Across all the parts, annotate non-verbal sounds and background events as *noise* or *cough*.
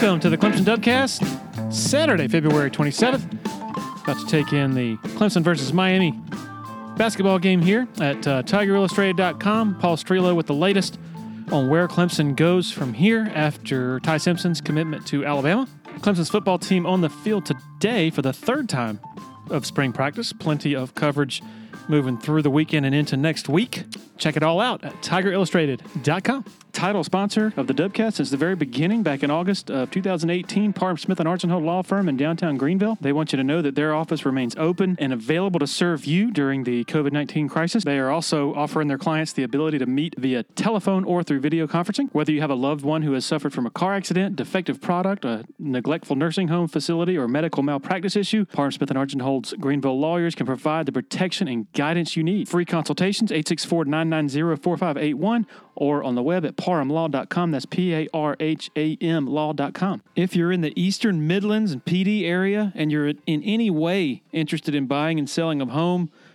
Welcome to the Clemson Dubcast, Saturday, February 27th. About to take in the Clemson versus Miami basketball game here at uh, TigerIllustrated.com. Paul Strelow with the latest on where Clemson goes from here after Ty Simpson's commitment to Alabama. Clemson's football team on the field today for the third time of spring practice. Plenty of coverage moving through the weekend and into next week. Check it all out at TigerIllustrated.com title sponsor of the Dubcast since the very beginning, back in August of 2018. Parham Smith and Archenhold Law Firm in downtown Greenville. They want you to know that their office remains open and available to serve you during the COVID 19 crisis. They are also offering their clients the ability to meet via telephone or through video conferencing. Whether you have a loved one who has suffered from a car accident, defective product, a neglectful nursing home facility, or medical malpractice issue, Parham Smith and Archenhold's Greenville lawyers can provide the protection and guidance you need. Free consultations 864 990 4581 or on the web at parhamlaw.com. That's P A R H A M law.com. If you're in the Eastern Midlands and Pee Dee area and you're in any way interested in buying and selling a home,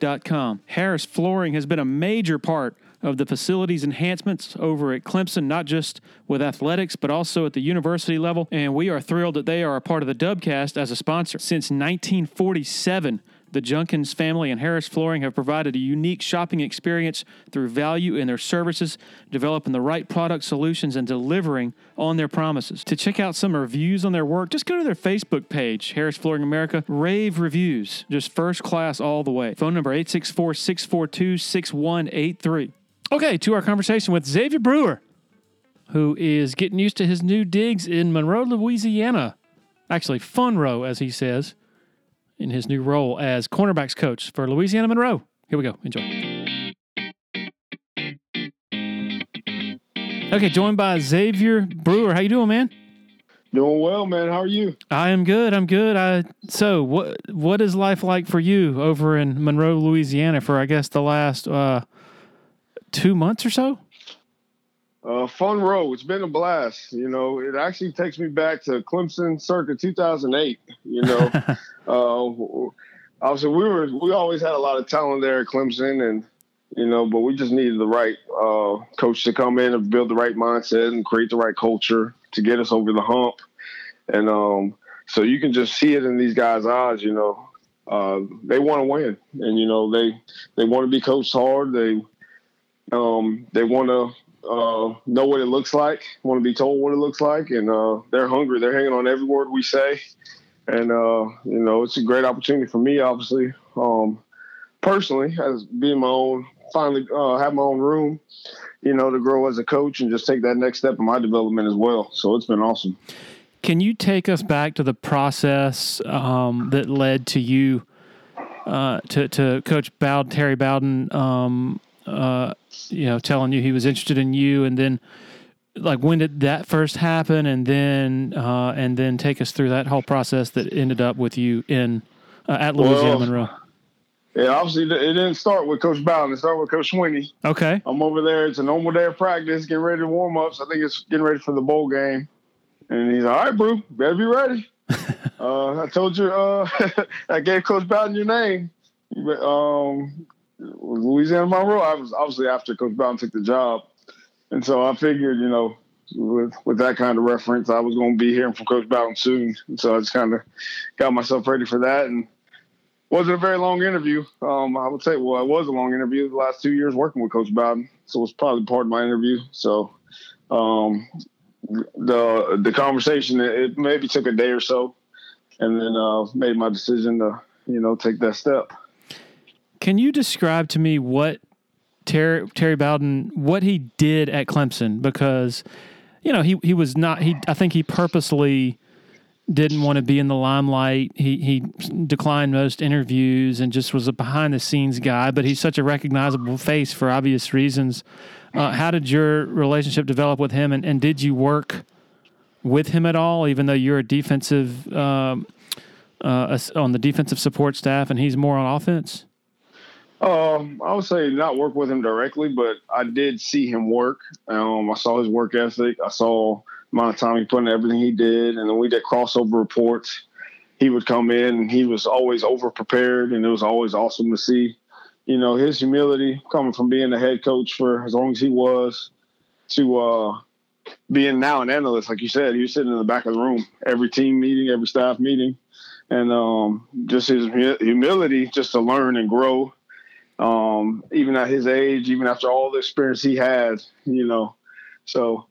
Com. Harris Flooring has been a major part of the facilities enhancements over at Clemson, not just with athletics, but also at the university level. And we are thrilled that they are a part of the Dubcast as a sponsor. Since 1947, the Junkins family and Harris Flooring have provided a unique shopping experience through value in their services, developing the right product solutions, and delivering on their promises. To check out some reviews on their work, just go to their Facebook page, Harris Flooring America. Rave reviews, just first class all the way. Phone number 864 642 6183. Okay, to our conversation with Xavier Brewer, who is getting used to his new digs in Monroe, Louisiana. Actually, Funroe, as he says in his new role as cornerbacks coach for Louisiana Monroe. Here we go. Enjoy. Okay, joined by Xavier Brewer. How you doing, man? Doing well, man. How are you? I am good. I'm good. I so what what is life like for you over in Monroe, Louisiana for I guess the last uh, two months or so? Uh, fun road. It's been a blast. You know, it actually takes me back to Clemson circa 2008. You know, *laughs* uh, obviously we were we always had a lot of talent there at Clemson, and you know, but we just needed the right uh, coach to come in and build the right mindset and create the right culture to get us over the hump. And um, so you can just see it in these guys' eyes. You know, uh, they want to win, and you know they they want to be coached hard. They um, they want to uh, know what it looks like, want to be told what it looks like, and uh, they're hungry. They're hanging on every word we say, and uh, you know it's a great opportunity for me, obviously, um, personally, as being my own, finally uh, have my own room, you know, to grow as a coach and just take that next step in my development as well. So it's been awesome. Can you take us back to the process um, that led to you? Uh, to to Coach Bowden, Terry Bowden, um, uh, you know, telling you he was interested in you, and then like when did that first happen, and then uh, and then take us through that whole process that ended up with you in uh, at Louisiana well, Monroe. Yeah, obviously it didn't start with Coach Bowden. It started with Coach Swinney. Okay. I'm over there. It's a normal day of practice, getting ready to warm ups. I think it's getting ready for the bowl game. And he's all right, bro, better be ready. *laughs* uh, I told you, uh, *laughs* I gave Coach Bowden your name. Um, Louisiana Monroe. I was obviously after Coach Bowden took the job, and so I figured, you know, with with that kind of reference, I was going to be hearing from Coach Bowden soon. And so I just kind of got myself ready for that, and wasn't a very long interview. Um, I would say, well, it was a long interview. The last two years working with Coach Bowden, so it was probably part of my interview. So. Um, the the conversation it maybe took a day or so, and then uh, made my decision to you know take that step. Can you describe to me what Terry, Terry Bowden, what he did at Clemson? Because, you know, he, he was not, he, I think he purposely didn't want to be in the limelight. He, he declined most interviews and just was a behind the scenes guy, but he's such a recognizable face for obvious reasons. Uh, how did your relationship develop with him and, and did you work with him at all, even though you're a defensive um, uh, on the defensive support staff and he's more on offense? Um, I would say not work with him directly, but I did see him work. Um, I saw his work ethic. I saw the amount of time he put in everything he did, and then we did crossover reports. He would come in, and he was always over prepared, and it was always awesome to see. You know his humility coming from being a head coach for as long as he was to uh, being now an analyst, like you said, he was sitting in the back of the room every team meeting, every staff meeting, and um, just his humility just to learn and grow um, even at his age, even after all the experience he had, you know. So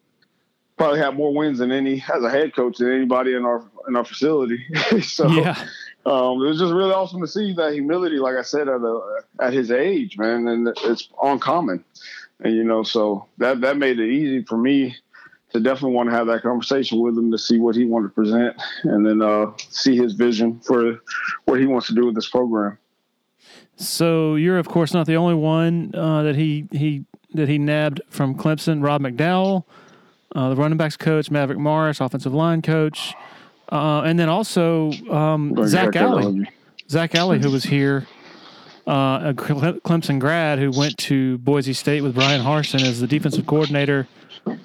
probably had more wins than any as a head coach than anybody in our in our facility. *laughs* so yeah. um, it was just really awesome to see that humility, like I said, at a, at his age, man, and it's uncommon. And you know, so that that made it easy for me to definitely want to have that conversation with him to see what he wanted to present, and then uh, see his vision for what he wants to do with this program. So you're of course not the only one uh, that he he that he nabbed from Clemson. Rod McDowell, uh, the running backs coach, Maverick Morris, offensive line coach, uh, and then also um, Zac Alley. Zac Alley, who was here, uh, a Clemson grad who went to Boise State with Bryan Harsin as the defensive coordinator.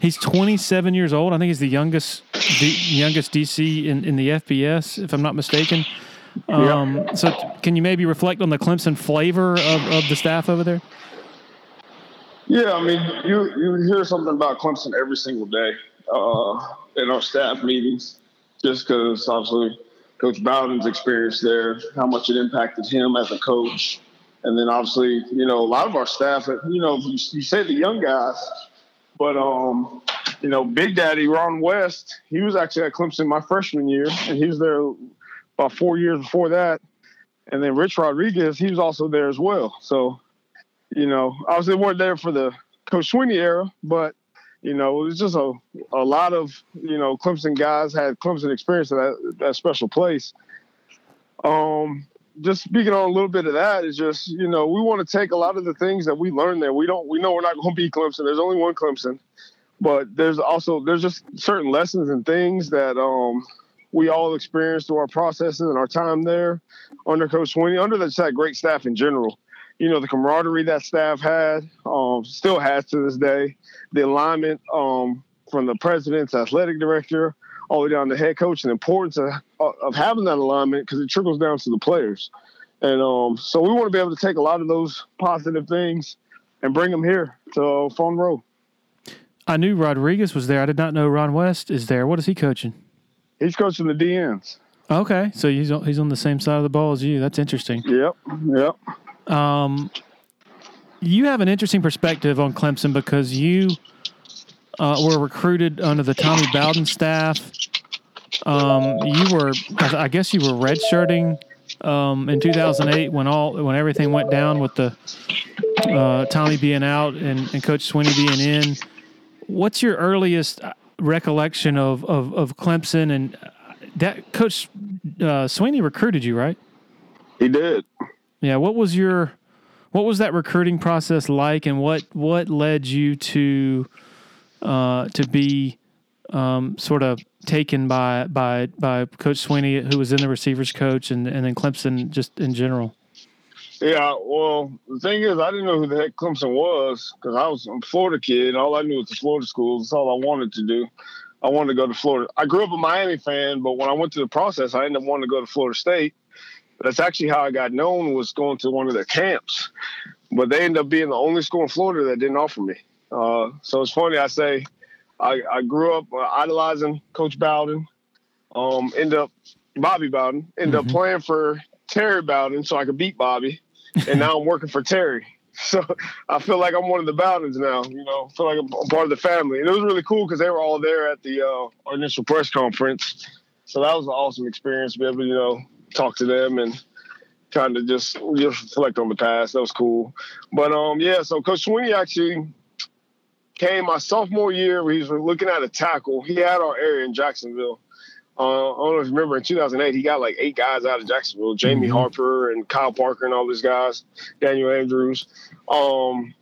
He's 27 years old. I think he's the youngest the youngest DC in, in the FBS, if I'm not mistaken. Um, yep. So, can you maybe reflect on the Clemson flavor of, of the staff over there? Yeah, I mean, you you hear something about Clemson every single day uh, in our staff meetings, just because obviously Coach Bowden's experience there, how much it impacted him as a coach, and then obviously you know a lot of our staff. You know, you, you say the young guys, but um, you know, Big Daddy Ron West, he was actually at Clemson my freshman year, and he was there about four years before that. And then Rich Rodriguez, he was also there as well. So, you know, obviously weren't there for the Coach Swinney era, but you know, it was just a, a lot of, you know, Clemson guys had Clemson experience at that, that special place. Um, just speaking on a little bit of that is just, you know, we want to take a lot of the things that we learned there. We don't, we know we're not going to be Clemson. There's only one Clemson, but there's also, there's just certain lessons and things that, um, we all experienced through our processes and our time there under Coach Swinney, under the that great staff in general. You know, the camaraderie that staff had, um, still has to this day, the alignment um, from the president's athletic director all the way down to head coach, and the importance of, of having that alignment because it trickles down to the players. And um, so we want to be able to take a lot of those positive things and bring them here to Funroe. I knew Rodriguez was there. I did not know Ron West is there. What is he coaching? He's coaching the DNs. Okay, so he's on, he's on the same side of the ball as you. That's interesting. Yep, yep. Um, you have an interesting perspective on Clemson because you uh, were recruited under the Tommy Bowden staff. Um, you were, I guess, you were redshirting um, in 2008 when all when everything went down with the uh, Tommy being out and, and Coach Swinney being in. What's your earliest recollection of, of, of Clemson and that coach uh, Swinney recruited you, right? He did. Yeah. What was your what was that recruiting process like, and what what led you to uh, to be um, sort of taken by by by Coach Swinney, who was in the receivers coach, and and then Clemson just in general? Yeah, well, the thing is, I didn't know who the heck Clemson was because I was a Florida kid. All I knew was the Florida schools. That's all I wanted to do. I wanted to go to Florida. I grew up a Miami fan, but when I went through the process, I ended up wanting to go to Florida State. That's actually how I got known was going to one of their camps. But they ended up being the only school in Florida that didn't offer me. Uh, so it's funny. I say I, I grew up uh, idolizing Coach Bowden. Um, end up Bobby Bowden. End mm-hmm. up playing for Terry Bowden so I could beat Bobby and now I'm working for Terry. *laughs* So I feel like I'm one of the Bowdens now. You know, I feel like I'm part of the family, and it was really cool because they were all there at the uh, initial press conference. So that was an awesome experience to be able to you know talk to them and kind of just just reflect on the past. That was cool. But um, yeah. So Coach Swinney actually came my sophomore year. He was looking at a tackle. He had our area in Jacksonville uh, I don't know if you remember in 2008, he got like eight guys out of Jacksonville: Jamie mm-hmm. Harper and Kyle Parker and all these guys, Daniel Andrews. Um,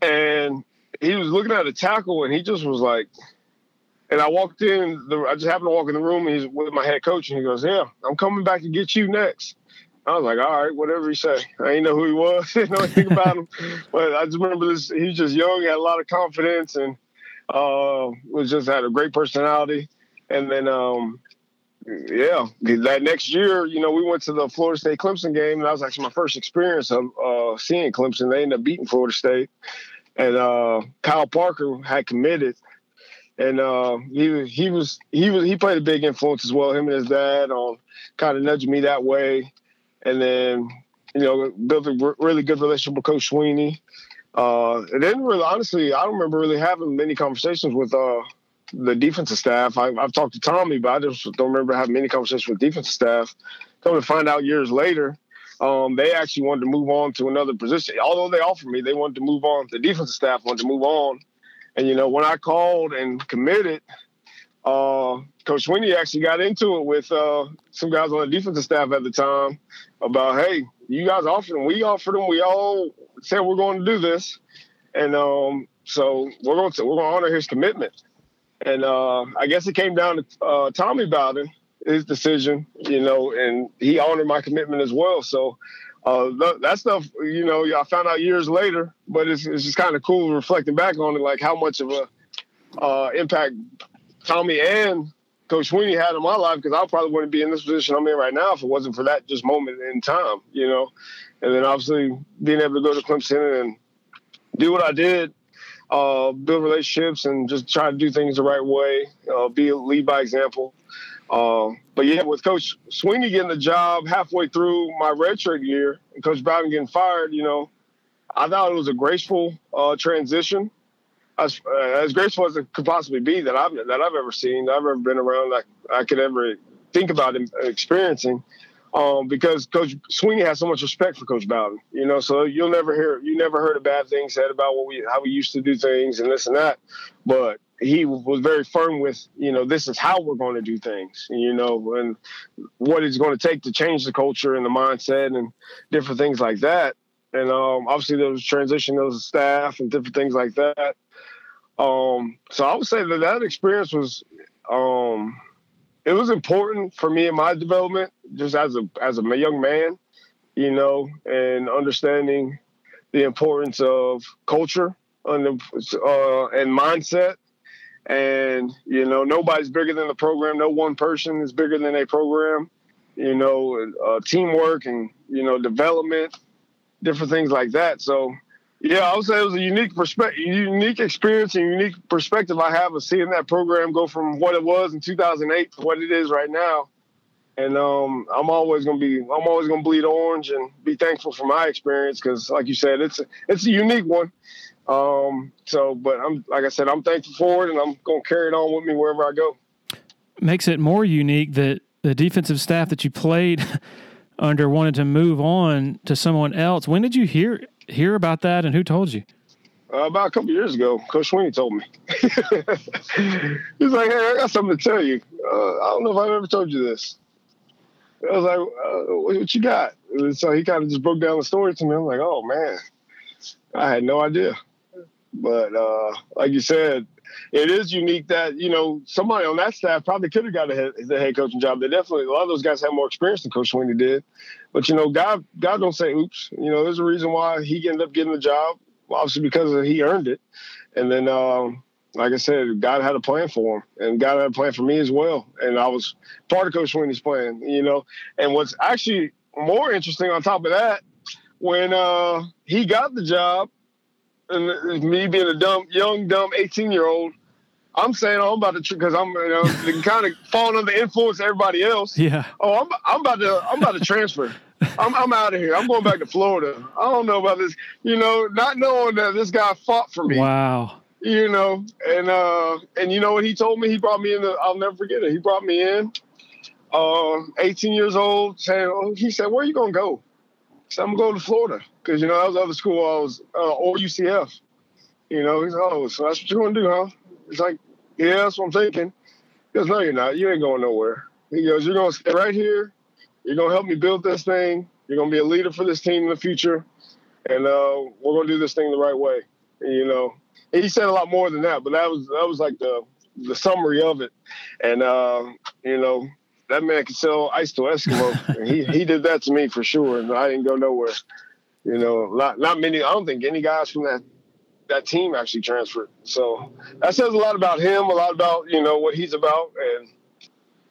and he was looking at a tackle, and he just was like, And I walked in. The, I just happened to walk in the room, and he's with my head coach, and he goes, "Yeah, I'm coming back to get you next." I was like, "All right, whatever he say." *laughs* I didn't know who he was, *laughs* didn't know anything *laughs* about him, but I just remember this. He was just young, had a lot of confidence, and uh, was just had a great personality. And then, um, yeah, that next year, you know, we went to the Florida State Clemson game, and that was actually my first experience of uh, seeing Clemson. They ended up beating Florida State, and uh, Kyle Parker had committed, and uh, he he was he was he played a big influence as well. Him and his dad on kind of nudging me that way, and then you know built a really good relationship with Coach Swinney. Uh, and then really, honestly, I don't remember really having many conversations with uh, the defensive staff. I, have talked to Tommy, but I just don't remember having many conversations with defensive staff. Come to find out years later, um, they actually wanted to move on to another position. Although they offered me, they wanted to move on. The defensive staff wanted to move on. And, you know, when I called and committed, uh, Coach Swinney actually got into it with uh, some guys on the defensive staff at the time about, hey, you guys offered them. We offered them. We all said we're going to do this. And um, so we're going to we're going to honor his commitment. And uh, I guess it came down to uh, Tommy Bowden, his decision, you know, and he honored my commitment as well. So uh, that stuff, you know, I found out years later, but it's, it's just kind of cool reflecting back on it, like how much of a uh, impact Tommy and Coach Swinney had in my life because I probably wouldn't be in this position I'm in right now if it wasn't for that just moment in time, you know. And then obviously being able to go to Clemson and do what I did uh, build relationships and just try to do things the right way, uh, be lead by example. Uh, but yeah, with Coach Swinney getting the job halfway through my redshirt year and Coach Bowden getting fired, you know, I thought it was a graceful uh, transition, as, uh, as graceful as it could possibly be that I've that I've ever seen, that I've ever been around, that I could ever think about experiencing um, because Coach Swinney has so much respect for Coach Bowden. You know, so you'll never hear you never heard a bad thing said about what we how we used to do things and this and that. But he was very firm with you know this is how we're going to do things. You know, and what it's going to take to change the culture and the mindset and different things like that. And um, obviously there was transition of staff and different things like that. Um, so I would say that that experience was um, it was important for me in my development, just as a as a young man, you know, and understanding the importance of culture and, uh, and mindset. And you know, nobody's bigger than the program. No one person is bigger than a program. You know, uh, teamwork and you know development, different things like that. So yeah, I would say it was a unique perspective, unique experience, and unique perspective I have of seeing that program go from what it was in 2008 to what it is right now. And um, I'm always gonna be, I'm always gonna bleed orange and be thankful for my experience because, like you said, it's a, it's a unique one. Um, so, but I'm like I said, I'm thankful for it, and I'm gonna carry it on with me wherever I go. Makes it more unique that the defensive staff that you played *laughs* under wanted to move on to someone else. When did you hear hear about that, and who told you? Uh, about a couple years ago, Coach Swinney told me. *laughs* He's like, "Hey, I got something to tell you. Uh, I don't know if I've ever told you this." I was like, uh, "What you got?" And so he kind of just broke down the story to me. I'm like, "Oh man, I had no idea." But uh, like you said, it is unique that you know somebody on that staff probably could have got head, the head coaching job. They definitely a lot of those guys have more experience than Coach Swinney did. But you know, God, God don't say oops. You know, there's a reason why he ended up getting the job. Obviously, because he earned it. And then, um, like I said, God had a plan for him, and God had a plan for me as well. And I was part of Coach Swinney's plan. You know, and what's actually more interesting on top of that, when uh, he got the job, and me being a dumb, young, dumb 18 year old, I'm saying, oh, I'm about to, because I'm, you know, kind of falling under the influence of everybody else. Yeah. Oh, I'm, I'm about to, I'm about to transfer. I'm, I'm out of here. I'm going back to Florida. I don't know about this, you know, not knowing that this guy fought for me. Wow. You know, and uh, and you know what he told me? He brought me in. The, I'll never forget it. He brought me in, uh, 18 years old, saying, oh, he said, "Where are you gonna go?" I said, "I'm going to Florida." because you know that was the other school I was uh, or UCF. You know, he's oh, so that's what you're gonna do, huh? It's like, yeah, that's what I'm thinking. He goes, no, you're not. You ain't going nowhere. He goes, you're gonna stay right here. You're gonna help me build this thing. You're gonna be a leader for this team in the future, and uh, we're gonna do this thing the right way. You know, and he said a lot more than that, but that was that was like the the summary of it, and uh, you know that man can sell ice to Eskimo. he he did that to me for sure, and I didn't go nowhere. You know, not not many. I don't think any guys from that that team actually transferred. So that says a lot about him, a lot about you know what he's about, and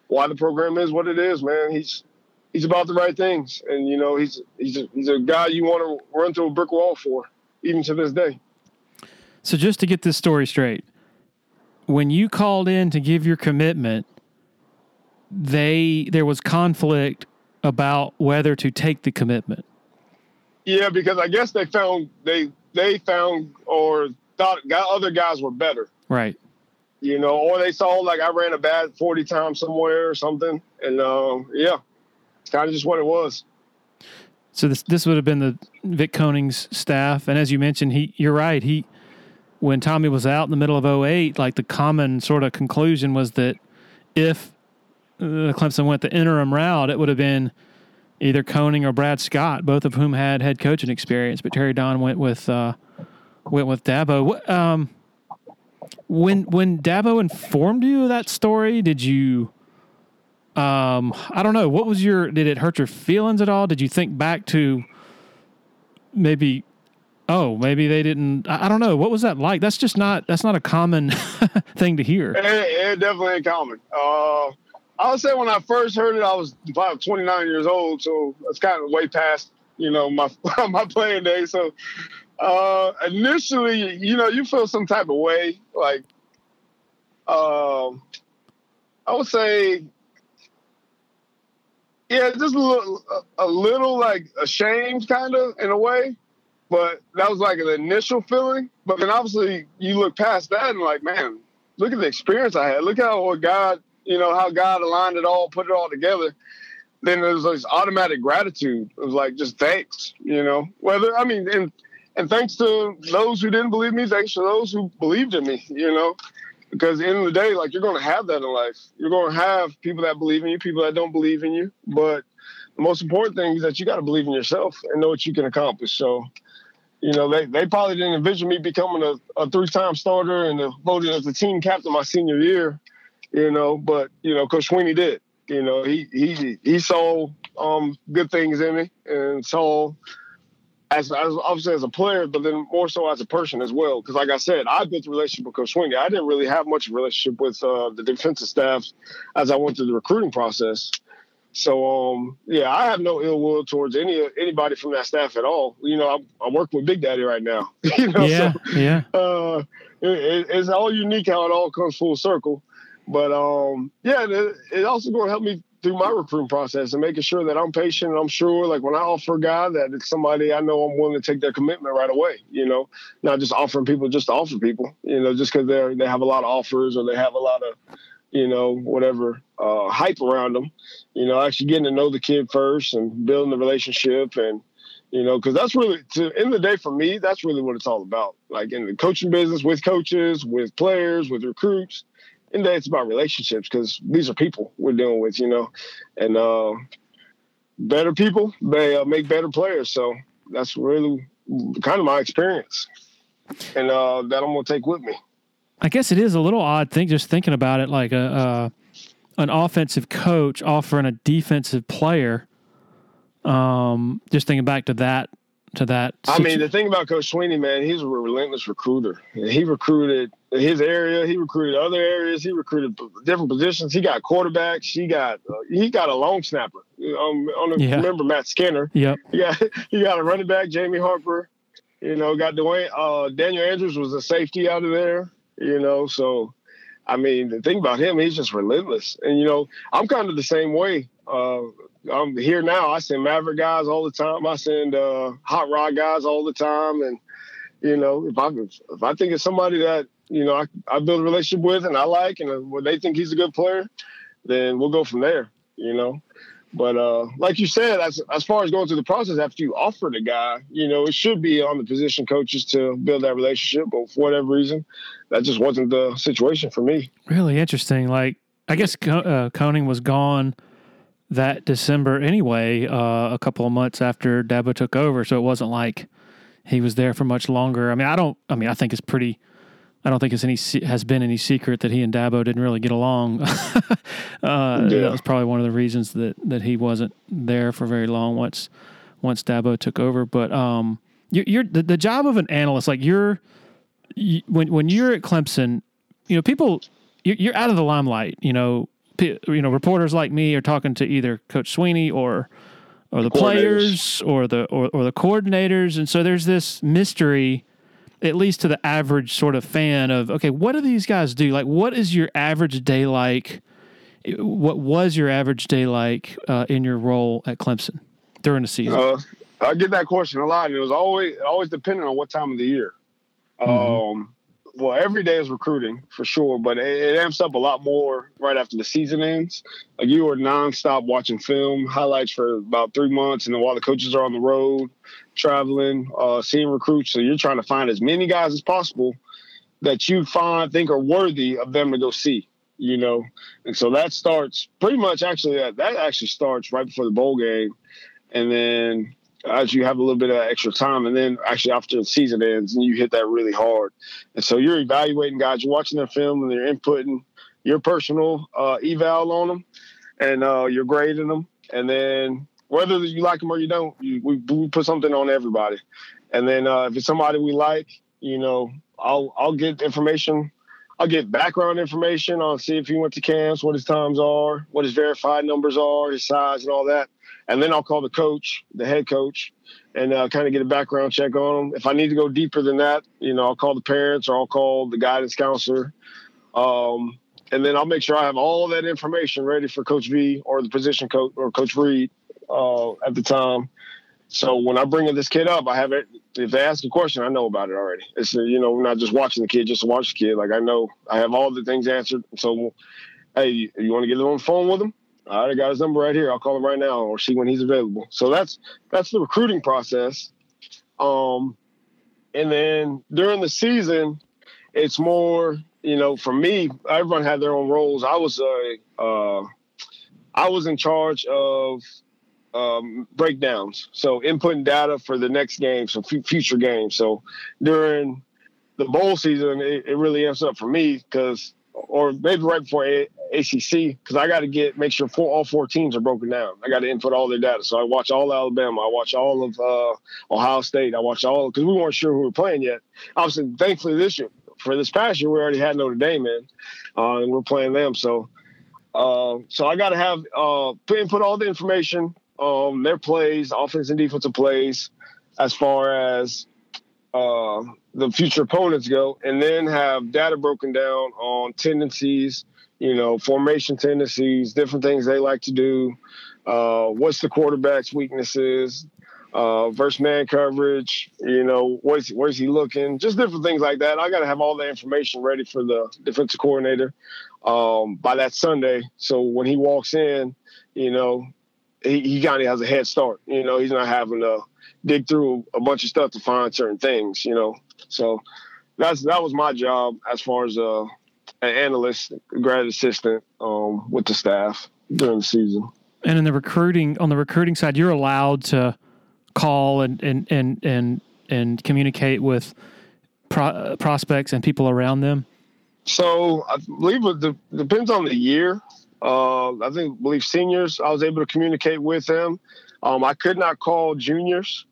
why the program is what it is. Man, he's he's about the right things, and you know he's he's a, he's a guy you want to run through a brick wall for, even to this day. So just to get this story straight, when you called in to give your commitment, they there was conflict about whether to take the commitment. Yeah, because I guess they found they they found or thought other guys were better. Right. You know, or they saw like I ran a bad forty times somewhere or something, and uh, yeah, it's kind of just what it was. So this this would have been the Vic Koenning's staff, and as you mentioned, he you're right. He when Tommy was out in the middle of 08, like the common sort of conclusion was that if Clemson went the interim route, it would have been either Koenning or Brad Scott, both of whom had head coaching experience. But Terry Don went with uh, went with Dabo. Um, when when Dabo informed you of that story, did you? Um, I don't know. What was your? Did it hurt your feelings at all? Did you think back to maybe? Oh, maybe they didn't. I, I don't know. What was that like? That's just not. That's not a common *laughs* thing to hear. It, it definitely ain't common. Uh, I would say when I first heard it, I was about 29 years old, so it's kind of way past you know my *laughs* my playing days. So uh, initially, you know, you feel some type of way, like um, I would say, yeah, just a little, a little like ashamed, kind of in a way. But that was like an initial feeling. But then obviously you look past that and like, man, look at the experience I had. Look at what God you know, how God aligned it all, put it all together, then there's this automatic gratitude. It was like just thanks, you know. Whether I mean, and and thanks to those who didn't believe me, thanks to those who believed in me, you know. Because end of the day, like you're gonna have that in life. You're gonna have people that believe in you, people that don't believe in you. But the most important thing is that you gotta believe in yourself and know what you can accomplish. So you know, they, they probably didn't envision me becoming a, a three time starter and voted as the team captain my senior year you know. But you know, Coach Swinney did. You know, he he he saw um, good things in me and saw as, as obviously as a player, but then more so as a person as well. Because like I said, I built a relationship with Coach Swinney. I didn't really have much relationship with uh, the defensive staffs as I went through the recruiting process. So um, yeah, I have no ill will towards any anybody from that staff at all. You know, I'm, I'm working with Big Daddy right now. *laughs* you know, yeah, so, yeah. Uh, it, it's all unique how it all comes full circle. But um, yeah, it, it also going to help me through my recruiting process and making sure that I'm patient I'm sure, like when I offer a guy, that it's somebody I know I'm willing to take their commitment right away. You know, not just offering people just to offer people. You know, just because they they have a lot of offers or they have a lot of you know whatever uh, hype around them. You know, actually getting to know the kid first and building the relationship and you know, because that's really, to end the day for me, that's really what it's all about. Like in the coaching business, with coaches, with players, with recruits, and then it's about relationships because these are people we're dealing with, you know, and uh, better people they uh, make better players. So that's really kind of my experience, and uh, that I'm gonna take with me. I guess it is a little odd thing just thinking about it, like a uh, an offensive coach offering a defensive player. Um, just thinking back to that to that. Situ- I mean, the thing about Coach Swinney, man, he's a relentless recruiter. He recruited his area. He recruited other areas. He recruited different positions. He got quarterbacks. He got uh, he got a long snapper. Um, the, yeah. remember Matt Skinner? Yep. *laughs* Got he got a running back, Jamie Harper. You know, got Dwayne. Uh, Daniel Andrews was a safety out of there. You know, so I mean, the thing about him, he's just relentless. And you know, I'm kind of the same way. Uh, I'm here now. I send Maverick guys all the time. I send uh, hot rod guys all the time, and you know, if I if I think it's somebody that you know I, I build a relationship with and I like, and when they think he's a good player, then we'll go from there. You know, but uh, like you said, as as far as going through the process after you offer the guy, you know, it should be on the position coaches to build that relationship. But for whatever reason, that just wasn't the situation for me. Really interesting. Like I guess uh, Koenning was gone that December anyway, uh, a couple of months after Dabo took over. So it wasn't like he was there for much longer. I mean, I don't, I mean, I think it's pretty I don't think it's any has been any secret that he and Dabo didn't really get along. *laughs* uh, yeah. That was probably one of the reasons that that he wasn't there for very long once once Dabo took over. But um, you, you're the, the job of an analyst, like you're you, when when you're at Clemson, you know people you're out of the limelight. You know, you know reporters like me are talking to either Coach Swinney or or the, the players or the or, or the coordinators, and so there's this mystery at least to the average sort of fan of okay what do these guys do like what is your average day like what was your average day like uh, in your role at clemson during the season uh, i get that question a lot and it was always always depending on what time of the year mm-hmm. um, well, every day is recruiting for sure, but it, it, amps up a lot more right after the season ends. Like you are nonstop watching film highlights for about three months, and then while the coaches are on the road, traveling, uh, seeing recruits, so you're trying to find as many guys as possible that you find think are worthy of them to go see. You know, and so that starts pretty much actually that, that actually starts right before the bowl game, and then as you have a little bit of extra time. And then actually after the season ends, and you hit that really hard. And so you're evaluating guys, you're watching their film and they're inputting your personal uh, eval on them and uh, you're grading them. And then whether you like them or you don't, you, we, we put something on everybody. And then uh, if it's somebody we like, you know, I'll I'll get information. I'll get background information on see if he went to camps, what his times are, what his verified numbers are, his size, and all that and then I'll call the coach, the head coach, and uh, kind of get a background check on him. If I need to go deeper than that, you know, I'll call the parents or I'll call the guidance counselor, um, and then I'll make sure I have all that information ready for Coach V or the position coach or Coach Reed uh, at the time. So when I bring this kid up, I have it. If they ask a question, I know about it already. It's you know, not just watching the kid just to watch the kid. Like I know I have all the things answered. So, hey, you want to get on the phone with them? I got his number right here. I'll call him right now or see when he's available. So that's that's the recruiting process. Um, and then during the season, it's more, you know, for me, everyone had their own roles. I was a, uh, I was in charge of um, breakdowns, so inputting data for the next game, so f- future games. So during the bowl season, it, it really amps up for me because or maybe right before a- ACC, because I got to get make sure four, all four teams are broken down. I got to input all their data. So I watch all Alabama, I watch all of uh, Ohio State, I watch all because we weren't sure who we were playing yet. Obviously, thankfully this year, for this past year, we already had Notre Dame in, uh, and we're playing them. So, uh, so I got to have uh, input all the information, um, their plays, offense and defensive plays, as far as uh, the future opponents go, and then have data broken down on tendencies, you know, formation tendencies, different things they like to do. Uh, what's the quarterback's weaknesses? Uh, versus man coverage, you know, where's, where's he looking? Just different things like that. I got to have all the information ready for the defensive coordinator um, by that Sunday. So when he walks in, you know, he, he kind of has a head start. You know, he's not having to dig through a bunch of stuff to find certain things, you know. So that's that was my job as far as uh, an analyst, grad assistant um, with the staff during the season. And in the recruiting on the recruiting side, you're allowed to call and and and and, and communicate with pro- prospects and people around them. So I believe it depends on the year. Uh, I think believe seniors I was able to communicate with them. Um, I could not call juniors.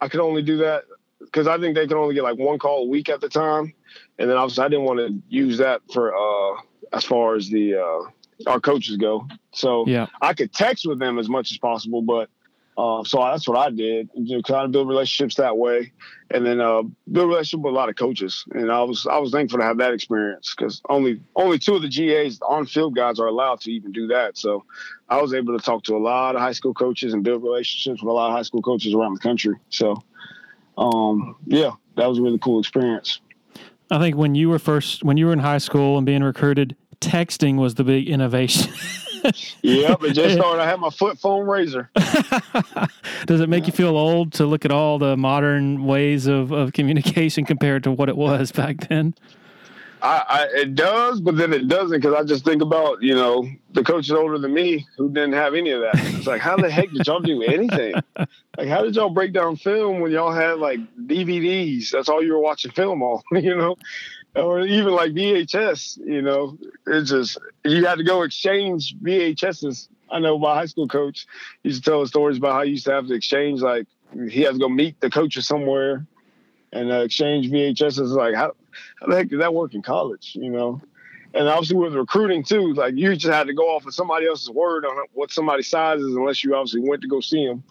I could only do that because I think they can only get like one call a week at the time, and then obviously I didn't want to use that for uh, as far as the uh, our coaches go. So yeah. I could text with them as much as possible, but uh, so that's what I did. You know, kind of build relationships that way, and then uh, build relationship with a lot of coaches. And I was I was thankful to have that experience because only only two of the GAs on field guys are allowed to even do that. So I was able to talk to a lot of high school coaches and build relationships with a lot of high school coaches around the country. So um, yeah, that was a really cool experience. I think when you were first when you were in high school and being recruited, texting was the big innovation. *laughs* yep, it just *laughs* started. I had my foot phone razor. *laughs* Does it make yeah. you feel old to look at all the modern ways of, of communication compared to what it was back then? I, I, it does, but then it doesn't because I just think about you know the coaches older than me who didn't have any of that. It's like how the heck did y'all do anything? *laughs* Like how did y'all break down film when y'all had like DVDs? That's all you were watching film on, you know, or even like VHS. You know, it's just you had to go exchange VHSs. I know my high school coach used to tell us stories about how he used to have to exchange like he had to go meet the coaches somewhere and uh, exchange VHSs. Like how how the heck did that work in college? You know, and obviously with recruiting too, like you just had to go off of somebody else's word on what somebody's size is, unless you obviously went to go see them.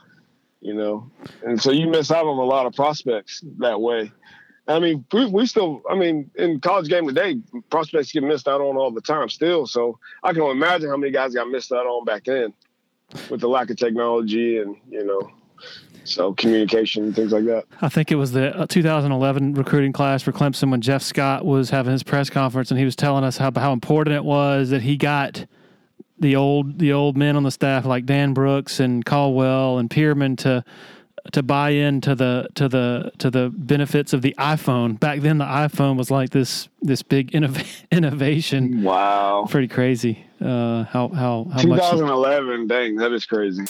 You know, and so you miss out on a lot of prospects that way. I mean, we, still, I mean, in college game today, prospects get missed out on all the time still. So I can imagine how many guys got missed out on back then with the lack of technology and, you know, so communication things like that. I think it was the uh, 2011 recruiting class for Clemson when Jeff Scott was having his press conference and he was telling us how how important it was that he got the old the old men on the staff like Dan Brooks and Caldwell and Pearman to to buy into the to the to the benefits of the iPhone. Back then, the iPhone was like this this big innov- *laughs* innovation. Wow, pretty crazy. Uh, how how how 2011? Much... Dang, that is crazy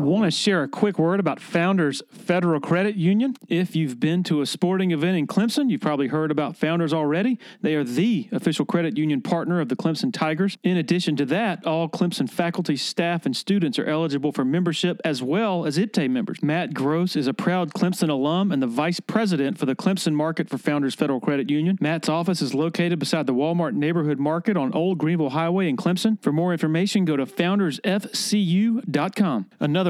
want to share a quick word about Founders Federal Credit Union. If you've been to a sporting event in Clemson, you've probably heard about Founders already. They are the official credit union partner of the Clemson Tigers. In addition to that, all Clemson faculty, staff, and students are eligible for membership as well as IPTAY members. Matt Gross is a proud Clemson alum and the vice president for the Clemson market for Founders Federal Credit Union. Matt's office is located beside the Walmart Neighborhood Market on Old Greenville Highway in Clemson. For more information, go to foundersfcu.com. Another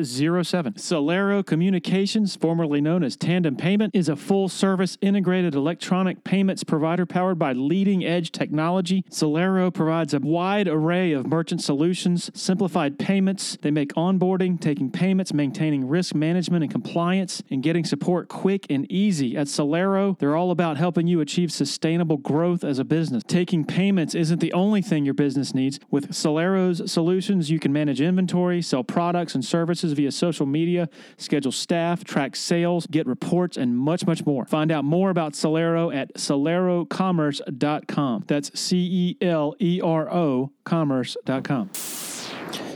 07. Celero Communications, formerly known as Tandem Payment, is a full service integrated electronic payments provider powered by leading edge technology. Celero provides a wide array of merchant solutions, simplified payments. They make onboarding, taking payments, maintaining risk management and compliance, and getting support quick and easy. At Celero, they're all about helping you achieve sustainable growth as a business. Taking payments isn't the only thing your business needs. With Celero's solutions, you can manage inventory, sell products and services via social media, schedule staff, track sales, get reports, and much, much more. Find out more about Celero at celerocommerce.com. That's C E L E R O commerce.com.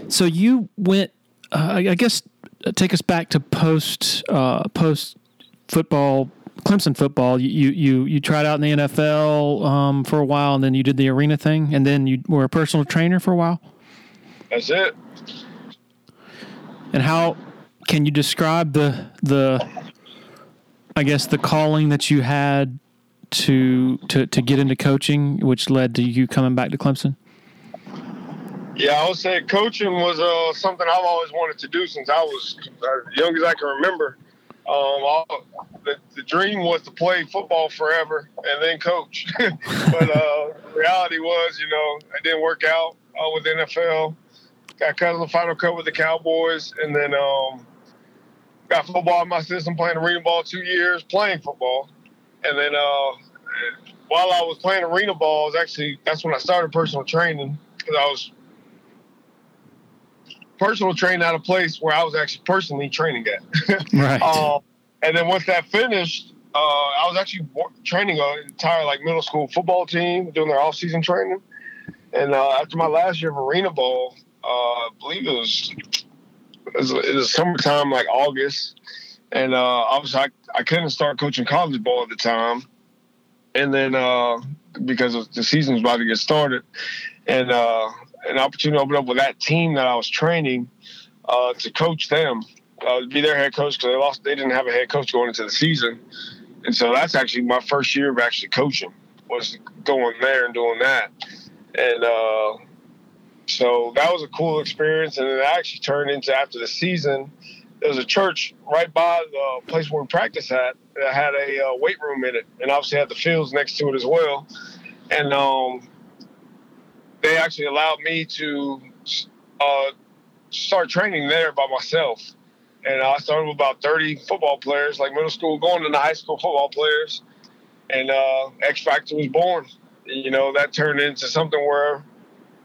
So you went, uh, I guess, take us back to post uh, post football Clemson football, you you you tried out in the NFL um, for a while, and then you did the arena thing, and then you were a personal trainer for a while. That's it. And how can you describe the the I guess the calling that you had to to to get into coaching, which led to you coming back to Clemson? Yeah, I would say coaching was uh, something I've always wanted to do since I was as young as I can remember. Um, the, the, dream was to play football forever and then coach. *laughs* but uh, reality was, you know, it didn't work out uh, with NFL got cut in the final cut with the Cowboys, and then um, got football in my system, playing arena ball two years, playing football, and then uh, while I was playing arena ball, was actually that's when I started personal training because I was personal training at a place where I was actually personally training at. *laughs* right. Um, and then once that finished, uh, I was actually training an entire like middle school football team, doing their off season training. And uh, after my last year of arena ball, I believe it was, it was, it was summertime, like August, and uh, obviously I, I couldn't start coaching college ball at the time, and then uh, because the season was about to get started, and uh, an opportunity opened up with that team that I was training uh, to coach them, uh, be their head coach because they lost, they didn't have a head coach going into the season, and so that's actually my first year of actually coaching was going there and doing that, and uh, so that was a cool experience, and it actually turned into after the season. There was a church right by the place where we practice at that had a uh, weight room in it, and obviously had the fields next to it as well. and um, they actually allowed me to uh, start training there by myself. And I started with about 30 football players, like middle school, going into high school football players. And uh, X Factor was born. You know, that turned into something where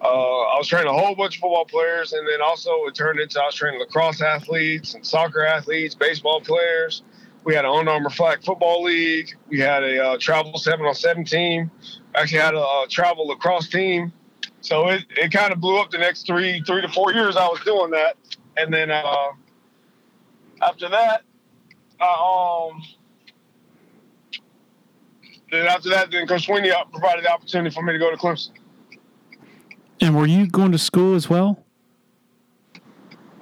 uh, I was training a whole bunch of football players, and then also it turned into I was training lacrosse athletes and soccer athletes, baseball players. We had an Under Armour flag football league. We had a uh, travel seven on seven team. Actually had a, a travel lacrosse team. So it, it kind of blew up the next three three to four years I was doing that, and then uh, after that, um, then after that, then Coach Swinney provided the opportunity for me to go to Clemson. And were you going to school as well?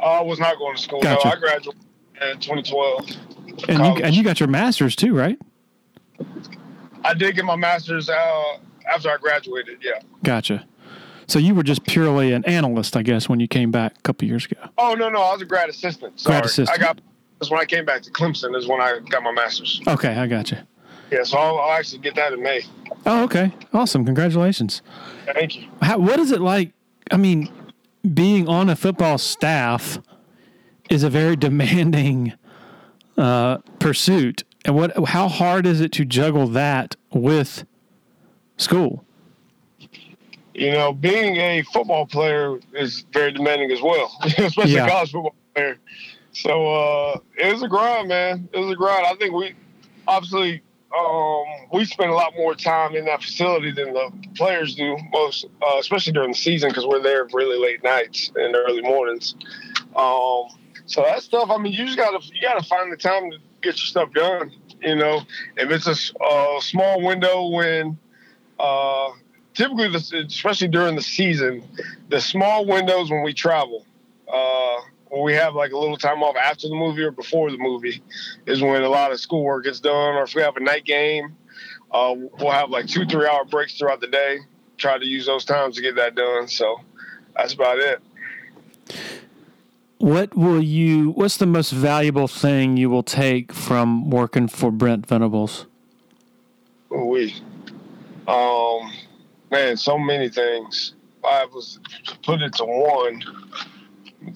I was not going to school. Gotcha. No, I graduated in 2012. And you, and you got your master's too, right? I did get my master's uh, after I graduated. Yeah. Gotcha. So you were just purely an analyst, I guess, when you came back a couple years ago. Oh no, no, I was a grad assistant. Sorry. Grad assistant. I got. That's when I came back to Clemson. Is when I got my master's. Okay, I got you. Yeah, so I'll, I'll actually get that in May. Oh, okay, awesome! Congratulations. Thank you. How, what is it like? I mean, being on a football staff is a very *laughs* demanding uh, pursuit. And what? How hard is it to juggle that with school? You know, being a football player is very demanding as well, *laughs* especially yeah. college football player. So uh, it was a grind, man. It was a grind. I think we obviously um, we spend a lot more time in that facility than the players do, most uh, especially during the season because we're there really late nights and early mornings. Um, so that stuff, I mean, you just gotta you gotta find the time to get your stuff done. You know, if it's a, a small window when, uh, typically, especially during the season, the small windows when we travel. Uh, when we have like a little time off after the movie or before the movie is when a lot of schoolwork gets done. Or if we have a night game uh, we'll have like two three hour breaks throughout the day try to use those times to get that done. So that's about it. What will you what's the most valuable thing you will take from working for brent venables? We um man so many things. I was put it to one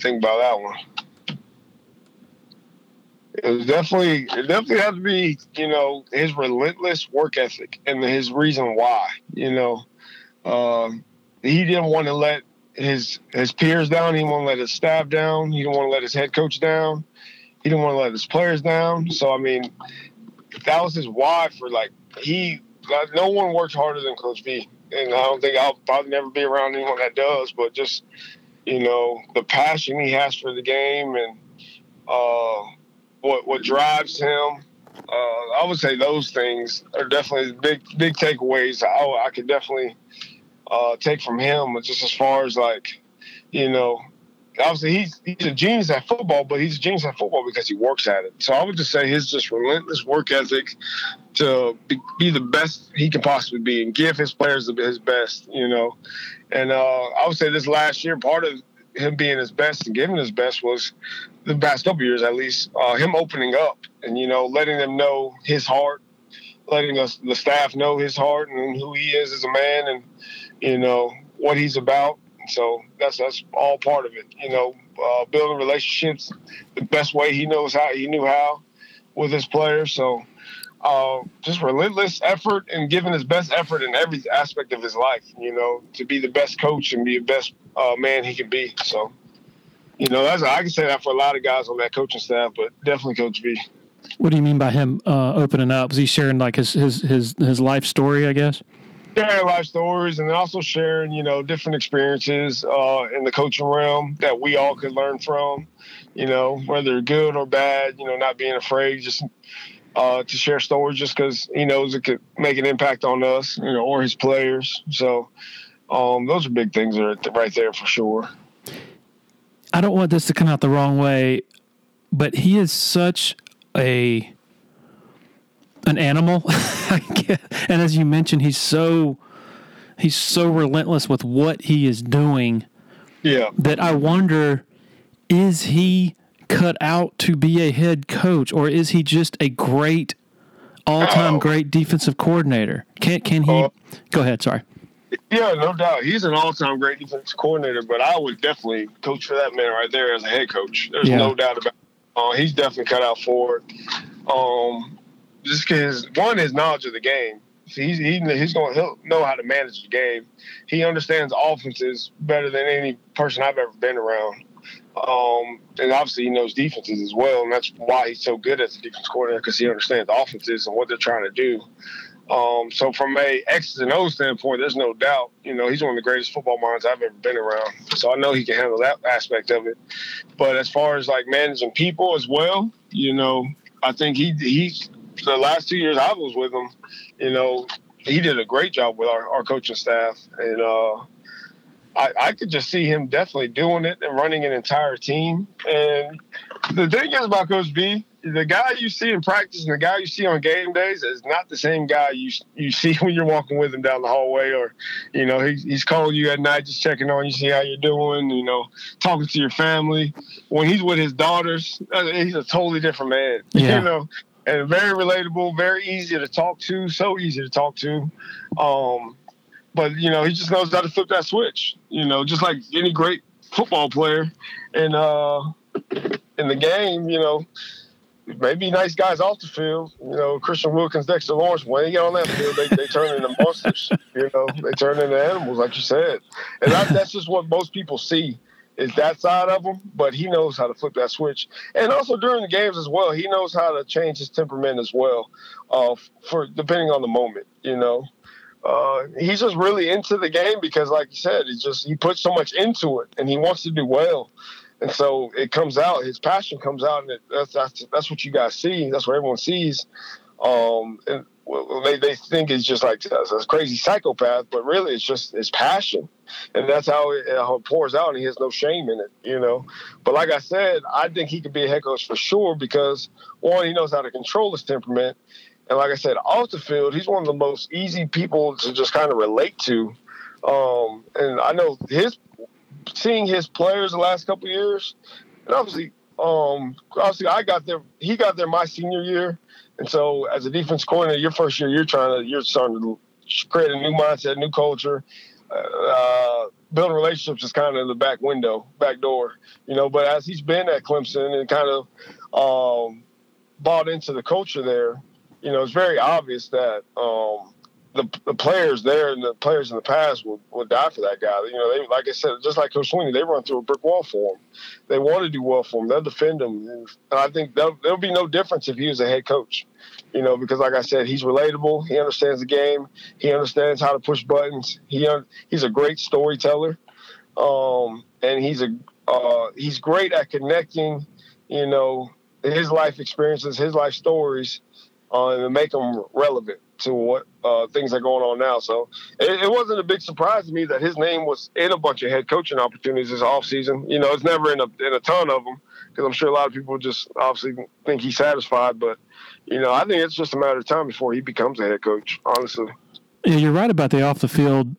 think about that one. It was definitely, it definitely had to be, you know, his relentless work ethic and his reason why. You know, um, he didn't want to let his his peers down. He didn't want to let his staff down. He didn't want to let his head coach down. He didn't want to let his players down. So I mean, that was his why for like he. No one works harder than Coach V, and I don't think I'll probably never be around anyone that does. But just you know, the passion he has for the game and uh, what what drives him. Uh, I would say those things are definitely big big takeaways. I, I could definitely uh, take from him, just as far as like, you know, obviously he's he's a genius at football, but he's a genius at football because he works at it. So I would just say his just relentless work ethic to be, be the best he can possibly be and give his players his best, you know. And uh, I would say this last year, part of him being his best and giving his best was the past couple years at least, uh, him opening up and you know letting them know his heart, letting us the staff know his heart and who he is as a man and you know what he's about so that's that's all part of it. You know, uh, building relationships the best way he knows how. He knew how with his players. So uh, just relentless effort and giving his best effort in every aspect of his life. You know, to be the best coach and be the best uh, man he can be. So. You know, that's I can say that for a lot of guys on that coaching staff, but definitely Coach V. What do you mean by him uh, opening up? Was he sharing like his his his his life story? I guess sharing life stories and also sharing, you know, different experiences uh, in the coaching realm that we all could learn from, you know, whether good or bad, you know, not being afraid just uh, to share stories just because he knows it could make an impact on us, you know, or his players. So um, those are big things that are right there for sure. I don't want this to come out the wrong way, but he is such a an animal. *laughs* and as you mentioned, he's so he's so relentless with what he is doing. Yeah. That I wonder is he cut out to be a head coach or is he just a great all-time oh. great defensive coordinator. Can can he? Uh, go ahead. Sorry. Yeah, no doubt. He's an all-time great defensive coordinator, but I would definitely coach for that man right there as a head coach. There's yeah. no doubt about. It. Uh, he's definitely cut out for it. Um, just because one, is knowledge of the game. He's he, he's going he'll know how to manage the game. He understands offenses better than any person I've ever been around. Um, and obviously he knows defenses as well, and that's why he's so good as a defense coordinator because he understands offenses and what they're trying to do. Um, so from a X's and O's standpoint, there's no doubt. You know, he's one of the greatest football minds I've ever been around. So I know he can handle that aspect of it. But as far as like managing people as well, you know, I think he he the last two years I was with him, you know, he did a great job with our, our coaching staff, and uh, I, I could just see him definitely doing it and running an entire team. And the thing is about Coach V, the guy you see in practice and the guy you see on game days is not the same guy you you see *laughs* when you're walking with him down the hallway or you know he, he's calling you at night just checking on you see how you're doing you know talking to your family when he's with his daughters uh, he's a totally different man yeah. you know and very relatable very easy to talk to so easy to talk to um, but you know he just knows how to flip that switch you know just like any great football player and uh in the game you know maybe nice guys off the field. You know, Christian Wilkins, Dexter Lawrence, when they get on that field, they, they turn into monsters. You know, they turn into animals, like you said. And that, that's just what most people see is that side of him. But he knows how to flip that switch, and also during the games as well, he knows how to change his temperament as well, uh, for depending on the moment. You know. Uh, he's just really into the game because, like you said, he just he puts so much into it, and he wants to do well and so it comes out. His passion comes out, and it, that's that's that's what you guys see. That's what everyone sees. Um, and well, they they think it's just like a, a crazy psychopath, but really it's just his passion, and that's how it, how it pours out, and he has no shame in it, you know. But like I said, I think he could be a head coach for sure because one, he knows how to control his temperament, and like I said, off the field, he's one of the most easy people to just kind of relate to. Um, and I know his seeing his players the last couple years, and obviously, um, obviously I got there. He got there my senior year, and so as a defense coordinator, your first year, you're trying to you're starting to create a new mindset, new culture. Uh, building relationships is kind of the back window, back door, you know. But as he's been at Clemson and kind of um, bought into the culture there, you know, it's very obvious that um, the, the players there and the players in the past would, would die for that guy. You know, they like I said, just like Coach Swinney, they run through a brick wall for him. They want to do well for him. They'll defend him. And I think there'll be no difference if he was a head coach. You know, because like I said, he's relatable. He understands the game. He understands how to push buttons. He he's a great storyteller, um, and he's a uh, he's great at connecting. You know, his life experiences, his life stories, uh, and make them relevant to what uh, things are going on now. So it, it, wasn't a big surprise to me that his name was in a bunch of head coaching opportunities this offseason. You know, it's never in a, in a ton of them because I'm sure a lot of people just obviously think he's satisfied. But, you know, I think it's just a matter of time before he becomes a head coach, honestly. Yeah, you're right about the off the field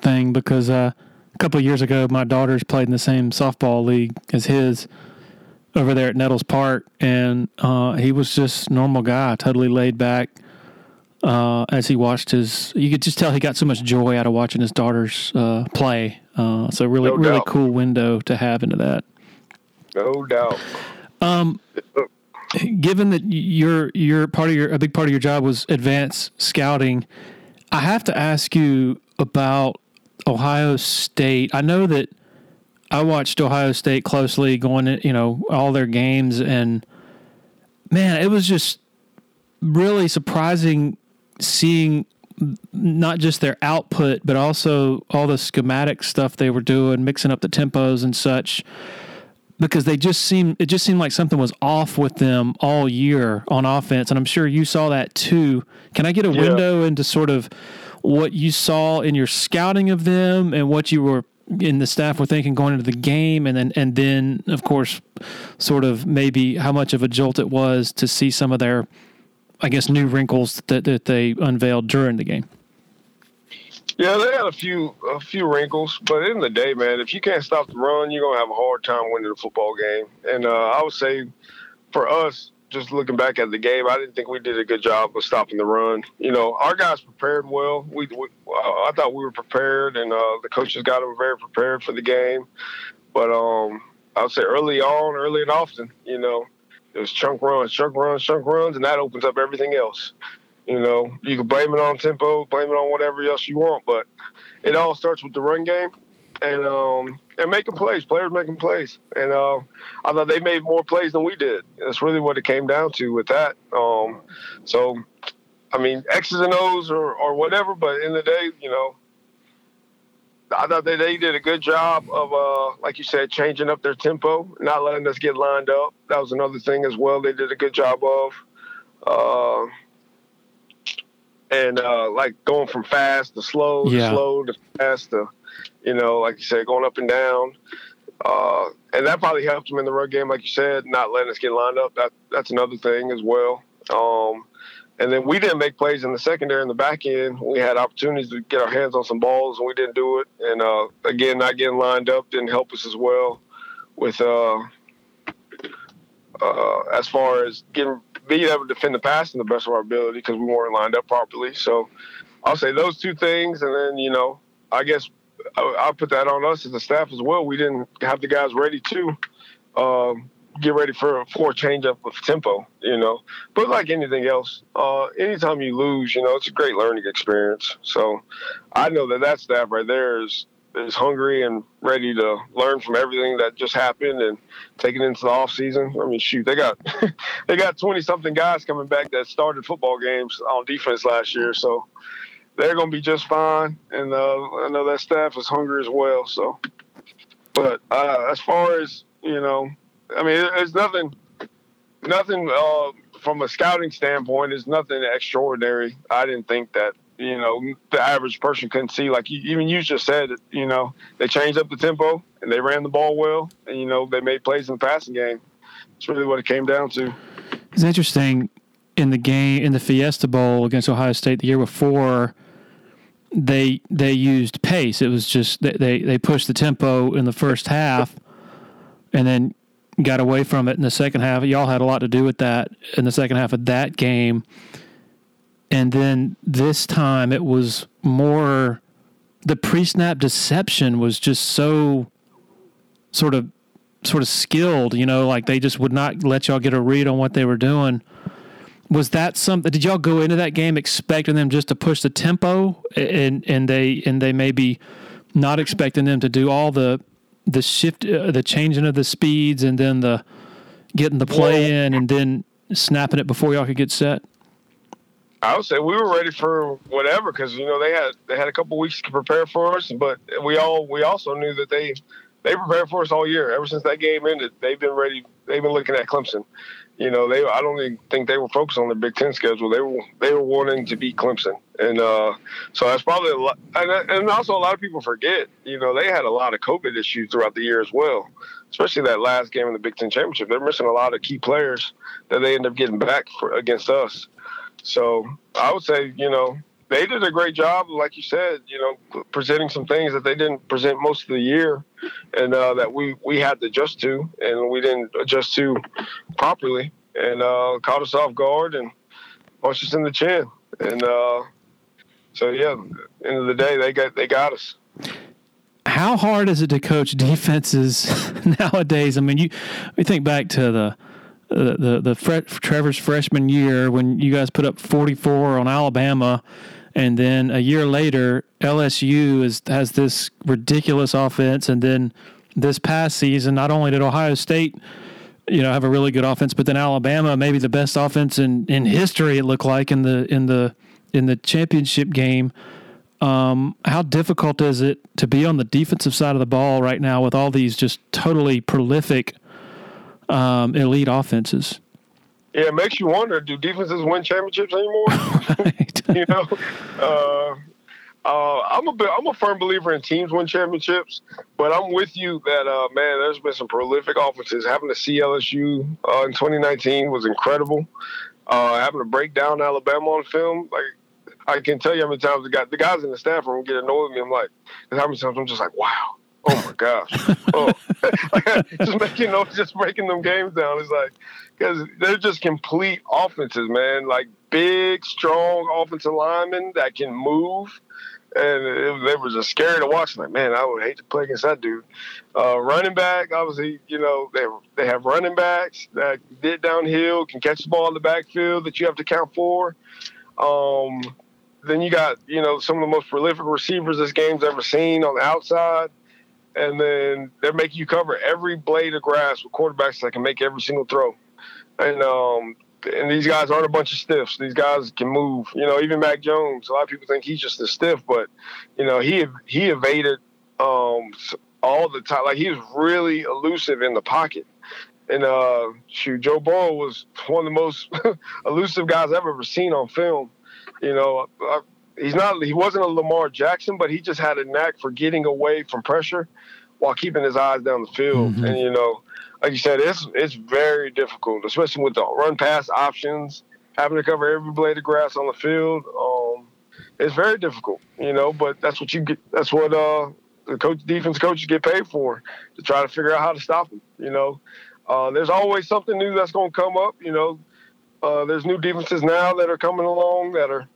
thing because uh, a couple of years ago, my daughters played in the same softball league as his over there at Nettles Park, and uh, he was just normal guy, totally laid back uh, as he watched his. You could just tell he got so much joy out of watching his daughters uh, play. Uh, so really, no really cool window to have into that. No doubt. Um, given that you're you're part of your a big part of your job was advanced scouting, I have to ask you about Ohio State. I know that I watched Ohio State closely, going you know all their games, and man, it was just really surprising seeing not just their output, but also all the schematic stuff they were doing, mixing up the tempos and such. Because they just seemed, it just seemed like something was off with them all year on offense, and I'm sure you saw that too. Can I get a yeah. window into sort of what you saw in your scouting of them and what you were in the staff were thinking going into the game, and then and then of course, sort of maybe how much of a jolt it was to see some of their I guess, new wrinkles that, that they unveiled during the game. Yeah, they had a few a few wrinkles, but in the day, man, if you can't stop the run, you're gonna have a hard time winning the football game. And uh, I would say, for us, just looking back at the game, I didn't think we did a good job of stopping the run. You know, our guys prepared well. We, we I thought we were prepared, and uh, the coaches got them very prepared for the game. But um, I would say early on, early and often, you know, it was chunk runs, chunk runs, chunk runs, and that opens up everything else. You know, you can blame it on tempo, blame it on whatever else you want, but it all starts with the run game and um, and making plays, players making plays. And uh, I thought they made more plays than we did. That's really what it came down to with that. Um, so, I mean, X's and O's or, or whatever, but in the day, you know, I thought that they did a good job of, uh, like you said, changing up their tempo, not letting us get lined up. That was another thing as well. They did a good job of, uh, and uh, like going from fast to slow, yeah. to slow to fast to, you know, like you said, going up and down. Uh, and that probably helped them in the run game, like you said, not letting us get lined up. That that's another thing as well. Um, and then we didn't make plays in the secondary and the back end. We had opportunities to get our hands on some balls, and we didn't do it. And uh, again, not getting lined up didn't help us as well. With uh, uh, as far as getting being able to defend the pass in the best of our ability because we weren't lined up properly. So I'll say those two things, and then you know, I guess I'll put that on us as a staff as well. We didn't have the guys ready to. Um, get ready for for a change up of tempo, you know. But like anything else, uh, anytime you lose, you know, it's a great learning experience. So I know that that staff right there is is hungry and ready to learn from everything that just happened and take it into the off season. I mean, shoot, they got *laughs* they got twenty something guys coming back that started football games on defense last year, so they're going to be just fine. And uh, I know that staff is hungry as well. So, but uh, as far as you know I mean, there's nothing, nothing uh, from a scouting standpoint. There's nothing extraordinary. I didn't think that you know the average person couldn't see. Like you, even you just said, you know, they changed up the tempo and they ran the ball well, and you know they made plays in the passing game. It's really what it came down to. It's interesting in the game in the Fiesta Bowl against Ohio State the year before. They they used pace. It was just they they pushed the tempo in the first half, and then got away from it in the second half. Y'all had a lot to do with that in the second half of that game. And then this time it was more the pre-snap deception was just so sort of sort of skilled, you know, like they just would not let y'all get a read on what they were doing. Was that something did y'all go into that game expecting them just to push the tempo and and they and they maybe not expecting them to do all the the shift, uh, the changing of the speeds, and then the getting the play in, and then snapping it before y'all could get set? I would say we were ready for whatever because you know they had they had a couple weeks to prepare for us, but we all we also knew that they they prepared for us all year. Ever since that game ended, they've been ready. They've been looking at Clemson, you know, they I don't even think they were focused on the Big Ten schedule. They were they were wanting to beat Clemson, and uh, so that's probably a lot. And, and also a lot of people forget, you know, they had a lot of COVID issues throughout the year as well, especially that last game in the Big Ten championship. They're missing a lot of key players that they end up getting back for, against us. So I would say, you know, they did a great job, like you said, you know, presenting some things that they didn't present most of the year, and uh, that we we had to adjust to, and we didn't adjust to properly, and uh, caught us off guard and punched us in the chin, and uh, so yeah, end of the day, they got they got us. How hard is it to coach defenses *laughs* nowadays? I mean, you we think back to the the the, the Trevor's freshman year when you guys put up 44 on Alabama and then a year later, LSU is, has this ridiculous offense. And then this past season, not only did Ohio State, you know, have a really good offense, but then Alabama, maybe the best offense in, in history. It looked like in the in the in the championship game. Um, how difficult is it to be on the defensive side of the ball right now with all these just totally prolific um, elite offenses? yeah, it makes you wonder: Do defenses win championships anymore? *laughs* *laughs* You know, uh, uh, I'm a bit, I'm a firm believer in teams win championships, but I'm with you that uh, man, there's been some prolific offenses. Having to see LSU uh, in 2019 was incredible. Uh, having to break down Alabama on film, like I can tell you how many times the guys, the guys in the staff room get annoyed with me. I'm like, how many times I'm just like, wow, oh my gosh, oh, *laughs* just making those, just breaking them games down is like because they're just complete offenses, man. Like big, strong offensive linemen that can move. And it, they were just scary to watch. Like, man, I would hate to play against that dude. Uh, running back, obviously, you know, they they have running backs that get downhill, can catch the ball in the backfield that you have to count for. Um, then you got, you know, some of the most prolific receivers this game's ever seen on the outside. And then they're making you cover every blade of grass with quarterbacks that can make every single throw. And um, and these guys aren't a bunch of stiffs. These guys can move. You know, even Mac Jones. A lot of people think he's just a stiff, but you know, he he evaded um, all the time. Like he was really elusive in the pocket. And uh, shoot, Joe Burrow was one of the most *laughs* elusive guys I've ever seen on film. You know, I, he's not he wasn't a Lamar Jackson, but he just had a knack for getting away from pressure while keeping his eyes down the field. Mm-hmm. And you know, like you said, it's it's very difficult, especially with the run pass options, having to cover every blade of grass on the field. Um, it's very difficult, you know. But that's what you get. That's what uh, the coach, defense coaches get paid for to try to figure out how to stop them. You know, uh, there's always something new that's going to come up. You know, uh, there's new defenses now that are coming along that are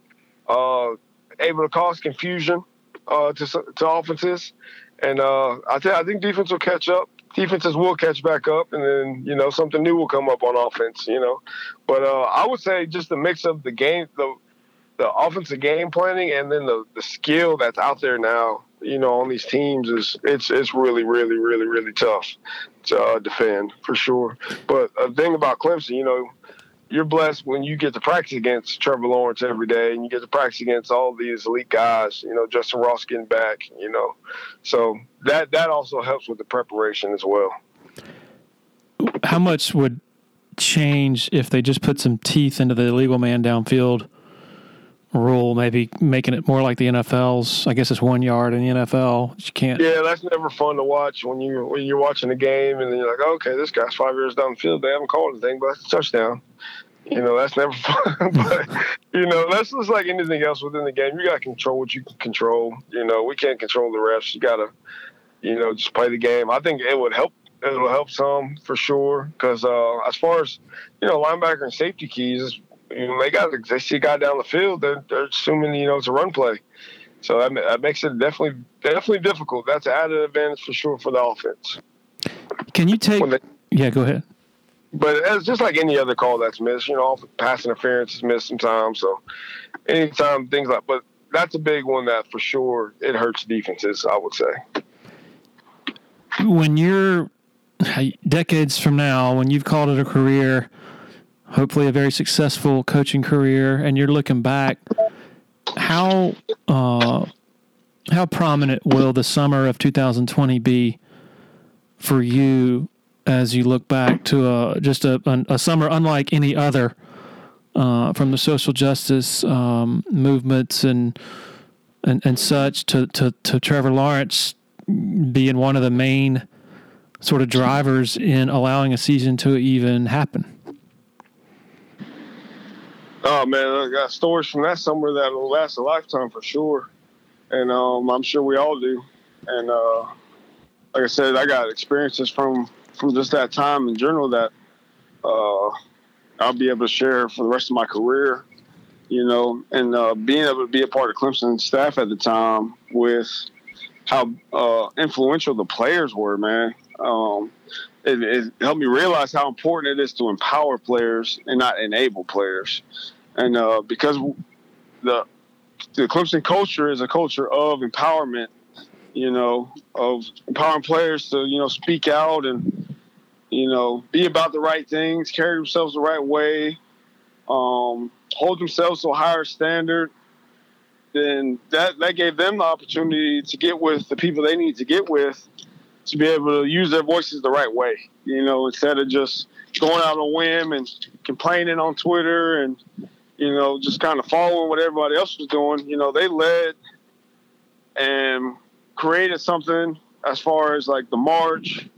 uh, able to cause confusion uh, to to offenses, and uh, I, th- I think defense will catch up. Defenses will catch back up, and then you know something new will come up on offense. You know, but uh, I would say just the mix of the game, the the offensive game planning, and then the the skill that's out there now. You know, on these teams is it's it's really really really really tough to uh, defend for sure. But a thing about Clemson, you know, you're blessed when you get to practice against Trevor Lawrence every day and you get to practice against all these elite guys, you know, Justin Ross getting back, you know. So that that also helps with the preparation as well. How much would change if they just put some teeth into the illegal man downfield rule, maybe making it more like the NFL's. I guess it's one yard in the NFL. You can't. Yeah, that's never fun to watch when you when you're watching a game and you're like, okay, this guy's five yards down the field. They haven't called anything, but it's a touchdown. You know, that's never *laughs* fun. *laughs* but you know, that's just like anything else within the game. You got to control what you can control. You know, we can't control the refs. You got to, you know, just play the game. I think it would help it'll help some for sure. Because uh, as far as you know, linebacker and safety keys, you know, they got they see a guy down the field. They're, they're assuming you know it's a run play, so that, that makes it definitely definitely difficult. That's an added advantage for sure for the offense. Can you take? They, yeah, go ahead. But it's just like any other call that's missed. You know, pass interference is missed sometimes. So anytime things like, but that's a big one that for sure it hurts defenses. I would say. When you're decades from now, when you've called it a career, hopefully a very successful coaching career, and you're looking back, how uh, how prominent will the summer of 2020 be for you as you look back to a just a, a summer unlike any other uh, from the social justice um, movements and and and such to, to to Trevor Lawrence being one of the main sort of drivers in allowing a season to even happen. Oh man, I got stories from that summer that will last a lifetime for sure, and um, I'm sure we all do. And uh, like I said, I got experiences from from just that time in general that uh, I'll be able to share for the rest of my career. You know, and uh, being able to be a part of Clemson staff at the time with how uh, influential the players were, man. Um, it, it, helped me realize how important it is to empower players and not enable players. And uh, because the the Clemson culture is a culture of empowerment, you know, of empowering players to you know speak out and you know be about the right things, carry themselves the right way, um, hold themselves to a higher standard. Then that that gave them the opportunity to get with the people they need to get with to be able to use their voices the right way. You know, instead of just going out on a whim and complaining on Twitter and you know just kind of following what everybody else was doing. You know, they led and created something as far as like the march,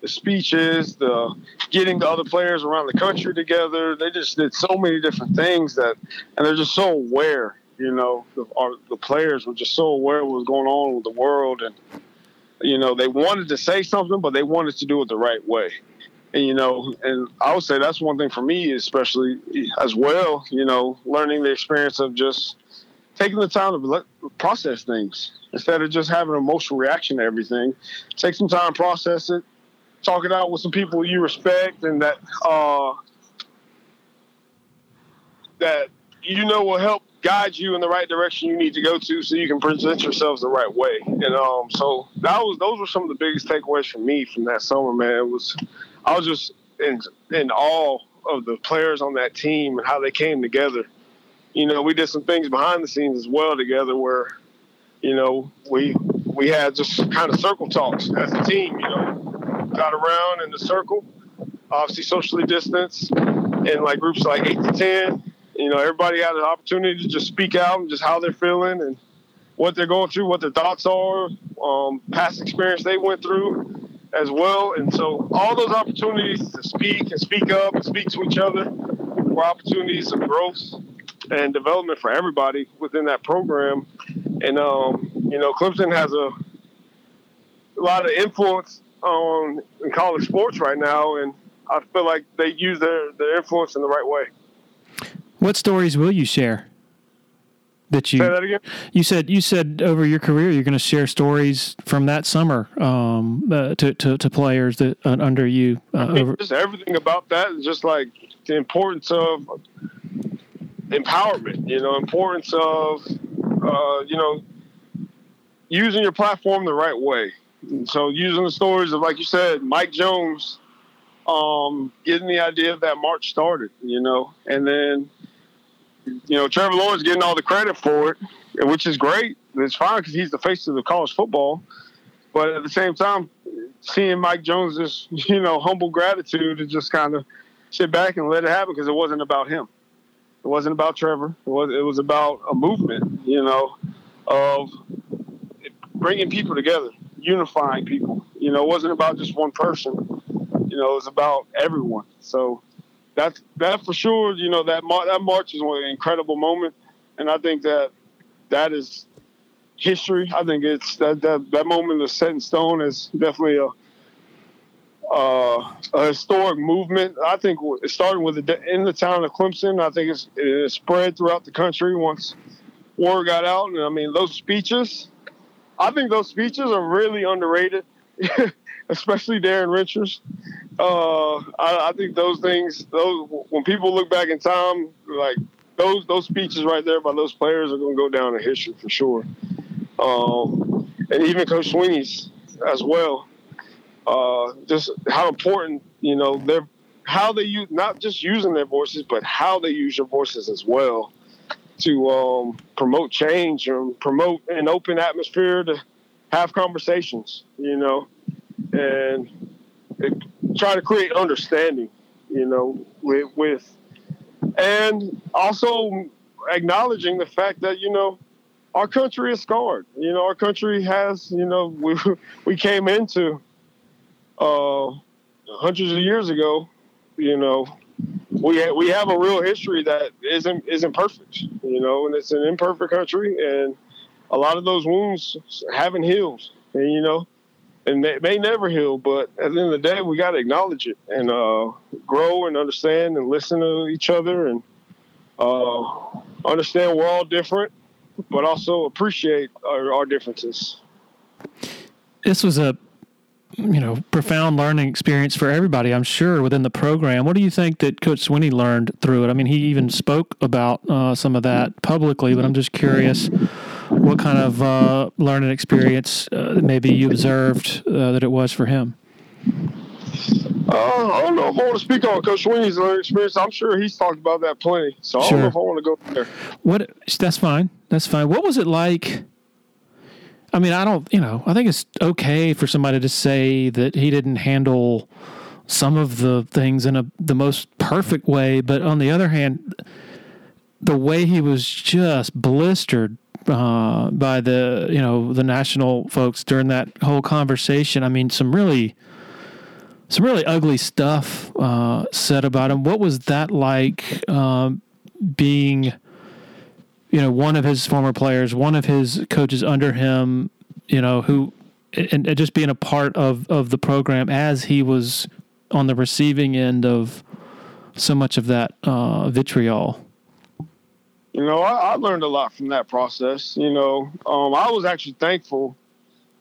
the speeches, the getting the other players around the country together. They just did so many different things that, and they're just so aware. You know, the, our, the players were just so aware of what was going on with the world and you know, they wanted to say something, but they wanted to do it the right way. And, you know, and I would say that's one thing for me, especially as well, you know, learning the experience of just taking the time to process things instead of just having an emotional reaction to everything. Take some time, process it, talk it out with some people you respect and that, uh, that you know will help guide you in the right direction you need to go to so you can present yourselves the right way. And um, so that was those were some of the biggest takeaways for me from that summer, man. It was I was just in in awe of the players on that team and how they came together. You know, we did some things behind the scenes as well together where, you know, we we had just kind of circle talks as a team, you know, got around in the circle, obviously socially distanced, in like groups like eight to ten you know, everybody had an opportunity to just speak out and just how they're feeling and what they're going through, what their thoughts are, um, past experience they went through as well. And so all those opportunities to speak and speak up and speak to each other were opportunities of growth and development for everybody within that program. And, um, you know, Clemson has a, a lot of influence on in college sports right now. And I feel like they use their, their influence in the right way. What stories will you share? That you Say that again? you said you said over your career you're going to share stories from that summer um, uh, to, to, to players that uh, under you. Uh, over- just everything about that is just like the importance of empowerment. You know, importance of uh, you know using your platform the right way. And so using the stories of like you said, Mike Jones um, getting the idea of that march started. You know, and then you know, Trevor Lawrence getting all the credit for it, which is great. It's fine because he's the face of the college football. But at the same time, seeing Mike Jones just, *laughs* you know, humble gratitude to just kind of sit back and let it happen because it wasn't about him. It wasn't about Trevor. It was, it was about a movement, you know, of bringing people together, unifying people. You know, it wasn't about just one person. You know, it was about everyone. So that's that for sure. You know that mar- that march is an incredible moment, and I think that that is history. I think it's that that, that moment is set in stone is definitely a uh, a historic movement. I think it started with the, in the town of Clemson. I think it's, it spread throughout the country once war got out. And I mean, those speeches, I think those speeches are really underrated, *laughs* especially Darien Rencher uh, I, I, think those things, those when people look back in time, like those those speeches right there by those players are going to go down in history for sure. Um, and even Coach Swinney's as well. Uh, just how important, you know, they're how they use not just using their voices, but how they use their voices as well to um, promote change and promote an open atmosphere to have conversations, you know, and try to create understanding, you know, with, with and also acknowledging the fact that you know our country is scarred. You know, our country has you know *laughs* we we came into uh, hundreds of years ago. You know, we ha- we have a real history that isn't isn't perfect. You know, and it's an imperfect country, and a lot of those wounds haven't healed. And you know, and it may never heal, but at the end of the day, we got to acknowledge it and uh, grow and understand and listen to each other and uh, understand we're all different, but also appreciate our, our differences. This was a you know profound learning experience for everybody i'm sure within the program what do you think that coach swinney learned through it i mean he even spoke about uh, some of that publicly but i'm just curious what kind of uh, learning experience uh, maybe you observed uh, that it was for him? Uh, I don't know if I want to speak on Coach Swinney's learning experience. I'm sure he's talked about that plenty. So I don't know if I want to go there. What? That's fine. That's fine. What was it like? I mean, I don't. You know, I think it's okay for somebody to say that he didn't handle some of the things in a the most perfect way, but on the other hand, the way he was just blistered uh, by the you know the national folks during that whole conversation. I mean, some really some really ugly stuff uh, said about him. What was that like um, being you know one of his former players, one of his coaches under him, you know who and, and just being a part of of the program as he was on the receiving end of so much of that uh, vitriol? You know, I, I, learned a lot from that process. You know, um, I was actually thankful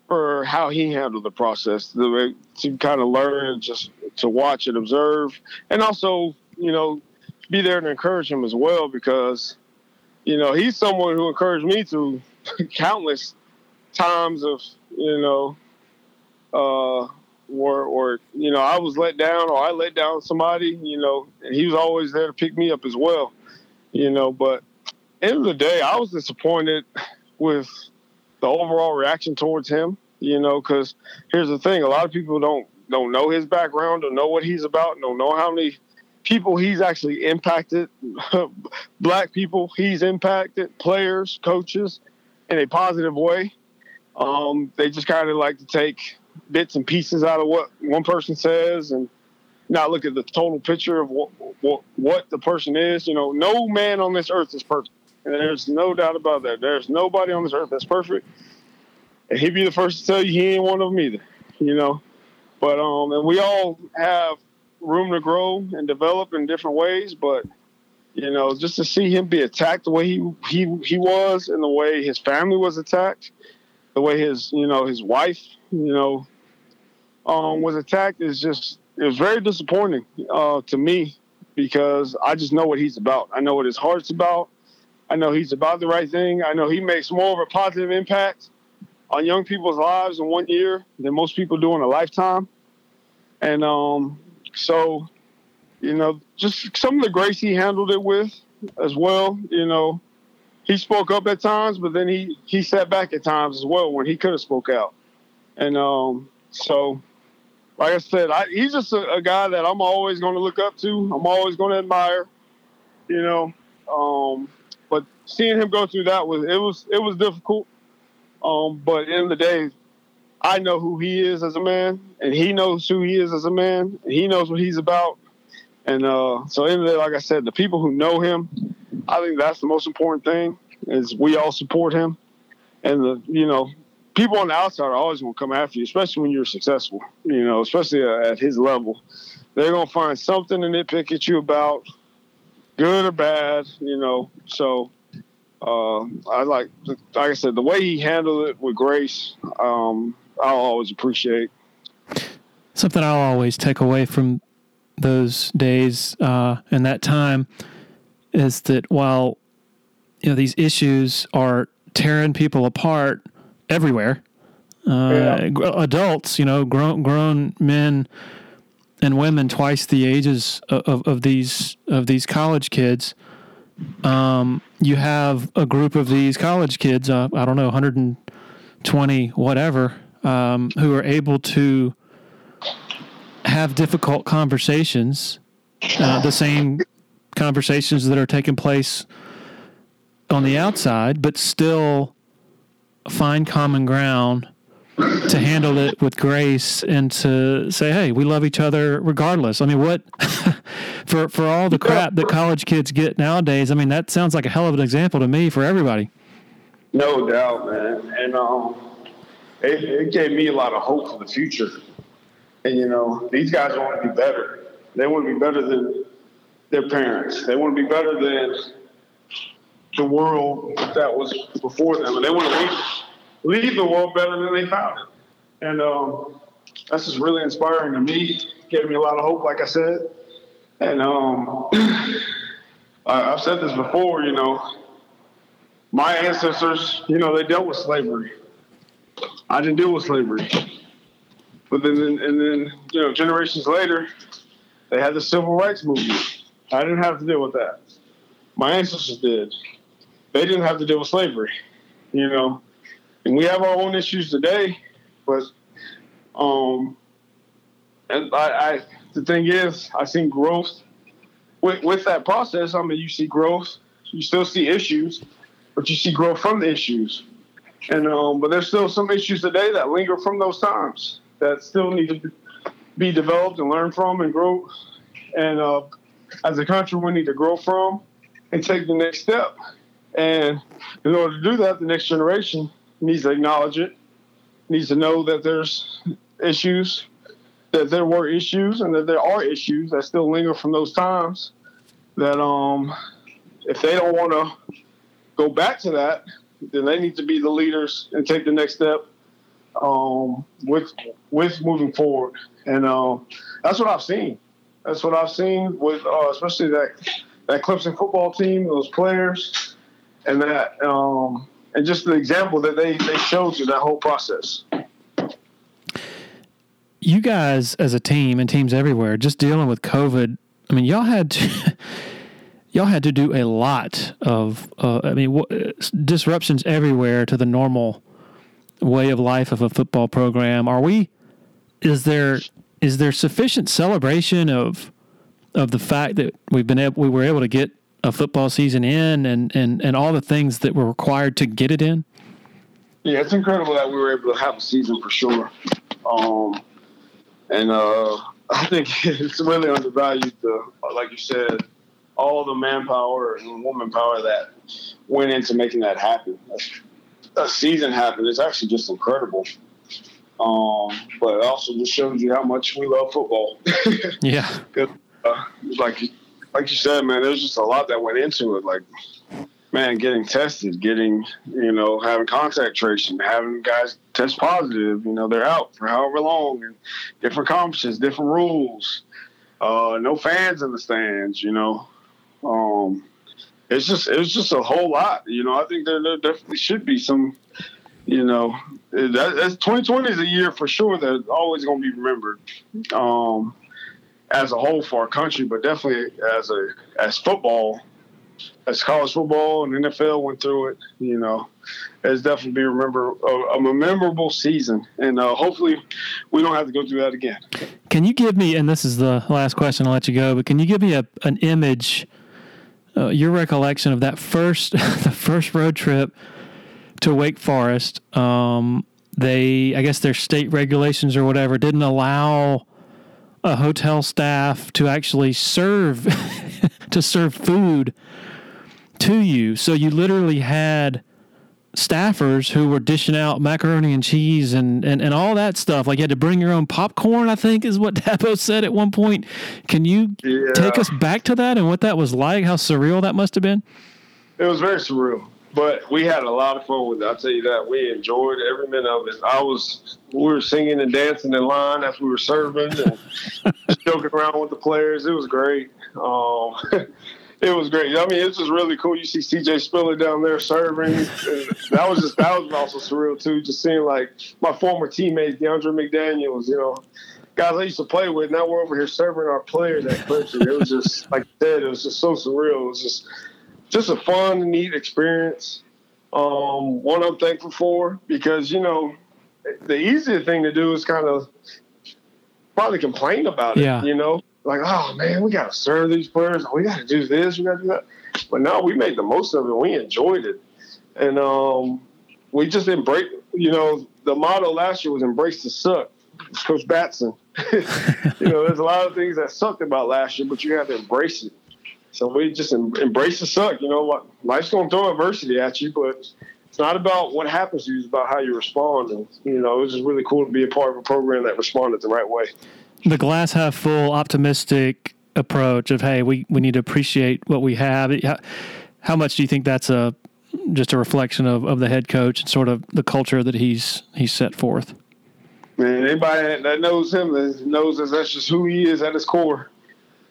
for how he handled the process, the way to kind of learn just to watch and observe, and also, you know, be there to encourage him as well because, you know, he's someone who encouraged me through *laughs* countless times of, you know, uh, or or you know I was let down or I let down somebody, you know, and he was always there to pick me up as well, you know. But end of the day, I was disappointed with the overall reaction towards him, you know, because here's the thing: a lot of people don't don't know his background, don't know what he's about, don't know how many people he's actually impacted, *laughs* black people he's impacted, players, coaches, in a positive way. Um, they just kind of like to take bits and pieces out of what one person says and not look at the total picture of what, what, what the person is. You know, no man on this earth is perfect. And there's no doubt about that. There's nobody on this earth that's perfect. And he'd be the first to tell you he ain't one of them either, you know. But um and we all have room to grow and develop in different ways, but you know, just to see him be attacked the way he he he was and the way his family was attacked, the way his you know his wife you know um, was attacked is just it was very disappointing uh, to me because I just know what he's about. I know what his heart's about. I know he's about the right thing. I know he makes more of a positive impact on young people's lives in one year than most people do in a lifetime. And um, so, you know, just some of the grace he handled it with as well. You know, he spoke up at times, but then he he sat back at times as well when he could have spoke out. And um, so, like I said, I, he's just a, a, guy that I'm always going to look up to. I'm always going to admire. You know, um, but seeing him go through that was it was it was difficult. Um, but in the, the day, I know who he is as a man, and he knows who he is as a man. he knows what he's about. And uh, so, in the day, like I said, the people who know him, I think that's the most important thing. Is we all support him, and the you know people on the outside are always going to come after you, especially when you're successful. You know, especially at his level, they're going to find something to nitpick at you about, good or bad. You know, so uh, I like, like I said, the way he handled it with grace, um, I'll always appreciate. Something I'll always take away from those days uh, and that time is that while you know these issues are tearing people apart everywhere. Uh, yeah. Adults, you know, grown grown men and women twice the ages of, of these of these college kids. Um, you have a group of these college kids, uh, I don't know, 120, whatever, um, who are able to have difficult conversations, uh, the same conversations that are taking place on the outside, but still find common ground to handle it with grace and to say, "Hey, we love each other regardless." I mean, what *laughs* for for all the crap that college kids get nowadays? I mean, that sounds like a hell of an example to me for everybody. No doubt, man, and um, it, it gave me a lot of hope for the future. And you know, these guys want to be better. They want to be better than their parents. They want to be better than the world that was before them, and they want to leave, leave the world better than they found it. And um, that's just really inspiring to me. Gave me a lot of hope, like I said. And um, *clears throat* I, have said this before, you know, my ancestors, you know, they dealt with slavery. I didn't deal with slavery. But then, and then, you know, generations later, they had the civil rights movement. I didn't have to deal with that. My ancestors did they didn't have to deal with slavery, you know. And we have our own issues today, but um, and I, I the thing is, I seen growth with with that process. I mean, you see growth, you still see issues, but you see growth from the issues. And um, but there's still some issues today that linger from those times that still need to be developed and learned from and grow. And uh, as a country, we need to grow from and take the next step. And in order to do that, the next generation needs to acknowledge it, needs to know that there's issues, that there were issues, and that there are issues that still linger from those times. That um, if they don't want to go back to that, then they need to be the leaders and take the next step um, with with moving forward. And uh, that's what I've seen. That's what I've seen with uh, especially that that Clemson football team, those players, and that um, and just the example that they they showed through that whole process. You guys, as a team and teams everywhere, just dealing with COVID. I mean, y'all had to, *laughs* y'all had to do a lot of. Uh, I mean, w- disruptions everywhere to the normal way of life of a football program. Are we? Is there is there sufficient celebration of of the fact that we've been able we were able to get a football season in and and and all the things that were required to get it in? Yeah, it's incredible that we were able to have a season for sure. Um, and uh, *laughs* I think it's really undervalued. The like you said, all the manpower and woman power that went into making that happen. a season happen. It's actually just incredible. Um, but it also just shows you how much we love football. *laughs* yeah. Uh, like, like you said, man, there's just a lot that went into it. Like, man, getting tested, getting, you know, having contact tracing, having guys test positive, you know, they're out for however long and different conferences, different rules, uh, no fans in the stands, you know. Um, it's just, it's just a whole lot, you know, I think there, there definitely should be some, you know, that, that's 2020 is a year for sure that's always going to be remembered. Um, as a whole for our country, but definitely as a as football, as college football and NFL went through it, you know, it's definitely be remember a, a memorable season, and uh, hopefully we don't have to go through that again. Can you give me? And this is the last question. I'll let you go. But can you give me a an image, uh, your recollection of that first *laughs* the first road trip to Wake Forest? Um, they, I guess, their state regulations or whatever didn't allow a hotel staff to actually serve *laughs* to serve food to you. So you literally had staffers who were dishing out macaroni and cheese and, and, and all that stuff. Like you had to bring your own popcorn, I think is what *laughs* Dabo said at one point. Can you yeah. take us back to that and what that was like? How surreal that must have been? It was very surreal but we had a lot of fun with it. I'll tell you that. We enjoyed every minute of it. I was, we were singing and dancing in line as we were serving and *laughs* joking around with the players. It was great. Um, *laughs* it was great. I mean, it's just really cool. You see CJ Spiller down there serving. that was just, that was also surreal too. Just seeing like my former teammates, DeAndre McDaniels, you know, guys I used to play with. Now we're over here serving our players at Clemson. It was just, like I said, it was just so surreal. It was just, just a fun, neat experience. Um, one I'm thankful for because you know the easier thing to do is kind of probably complain about it. Yeah. You know, like oh man, we got to serve these players. We got to do this. We got to do that. But now we made the most of it. We enjoyed it, and um, we just embrace. You know, the motto last year was "Embrace the suck." Coach Batson. *laughs* you know, there's a lot of things that sucked about last year, but you have to embrace it. So we just em- embrace the suck. You know, life's going to throw adversity at you, but it's not about what happens to you; it's about how you respond. And you know, it was just really cool to be a part of a program that responded the right way. The glass half full, optimistic approach of hey, we we need to appreciate what we have. How, how much do you think that's a just a reflection of, of the head coach and sort of the culture that he's he's set forth? Man, anybody that knows him knows that that's just who he is at his core.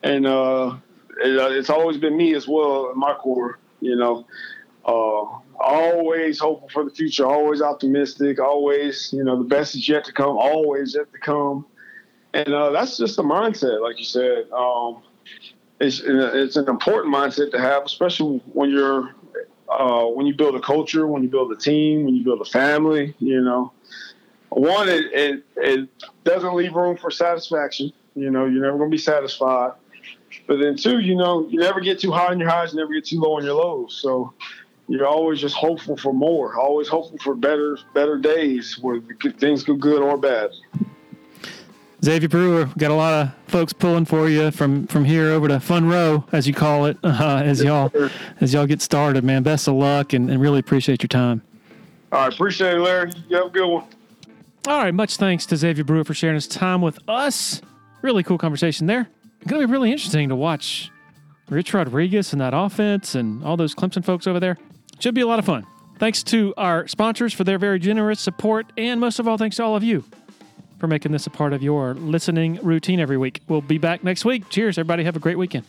And uh, it's always been me as well in my core. You know, uh, always hopeful for the future, always optimistic, always you know the best is yet to come, always yet to come, and uh, that's just a mindset, like you said. Um, it's it's an important mindset to have, especially when you're uh, when you build a culture, when you build a team, when you build a family. You know, one it, it, it doesn't leave room for satisfaction. You know, you're never going to be satisfied. But then two, you know, you never get too high on your highs, you never get too low on your lows. So you're always just hopeful for more, always hopeful for better better days where things go good or bad. Xavier Brewer, got a lot of folks pulling for you from from here over to Funroe, as you call it, *laughs* uh, as y'all as y'all get started, man. Best of luck, and, and really appreciate your time. All right, appreciate it, Larry. You have a good one. All right, much thanks to Xavier Brewer for sharing his time with us. Really cool conversation there. Going to be really interesting to watch Rich Rodriguez and that offense and all those Clemson folks over there. Should be a lot of fun. Thanks to our sponsors for their very generous support, and most of all, thanks to all of you for making this a part of your listening routine every week. We'll be back next week. Cheers, everybody. Have a great weekend.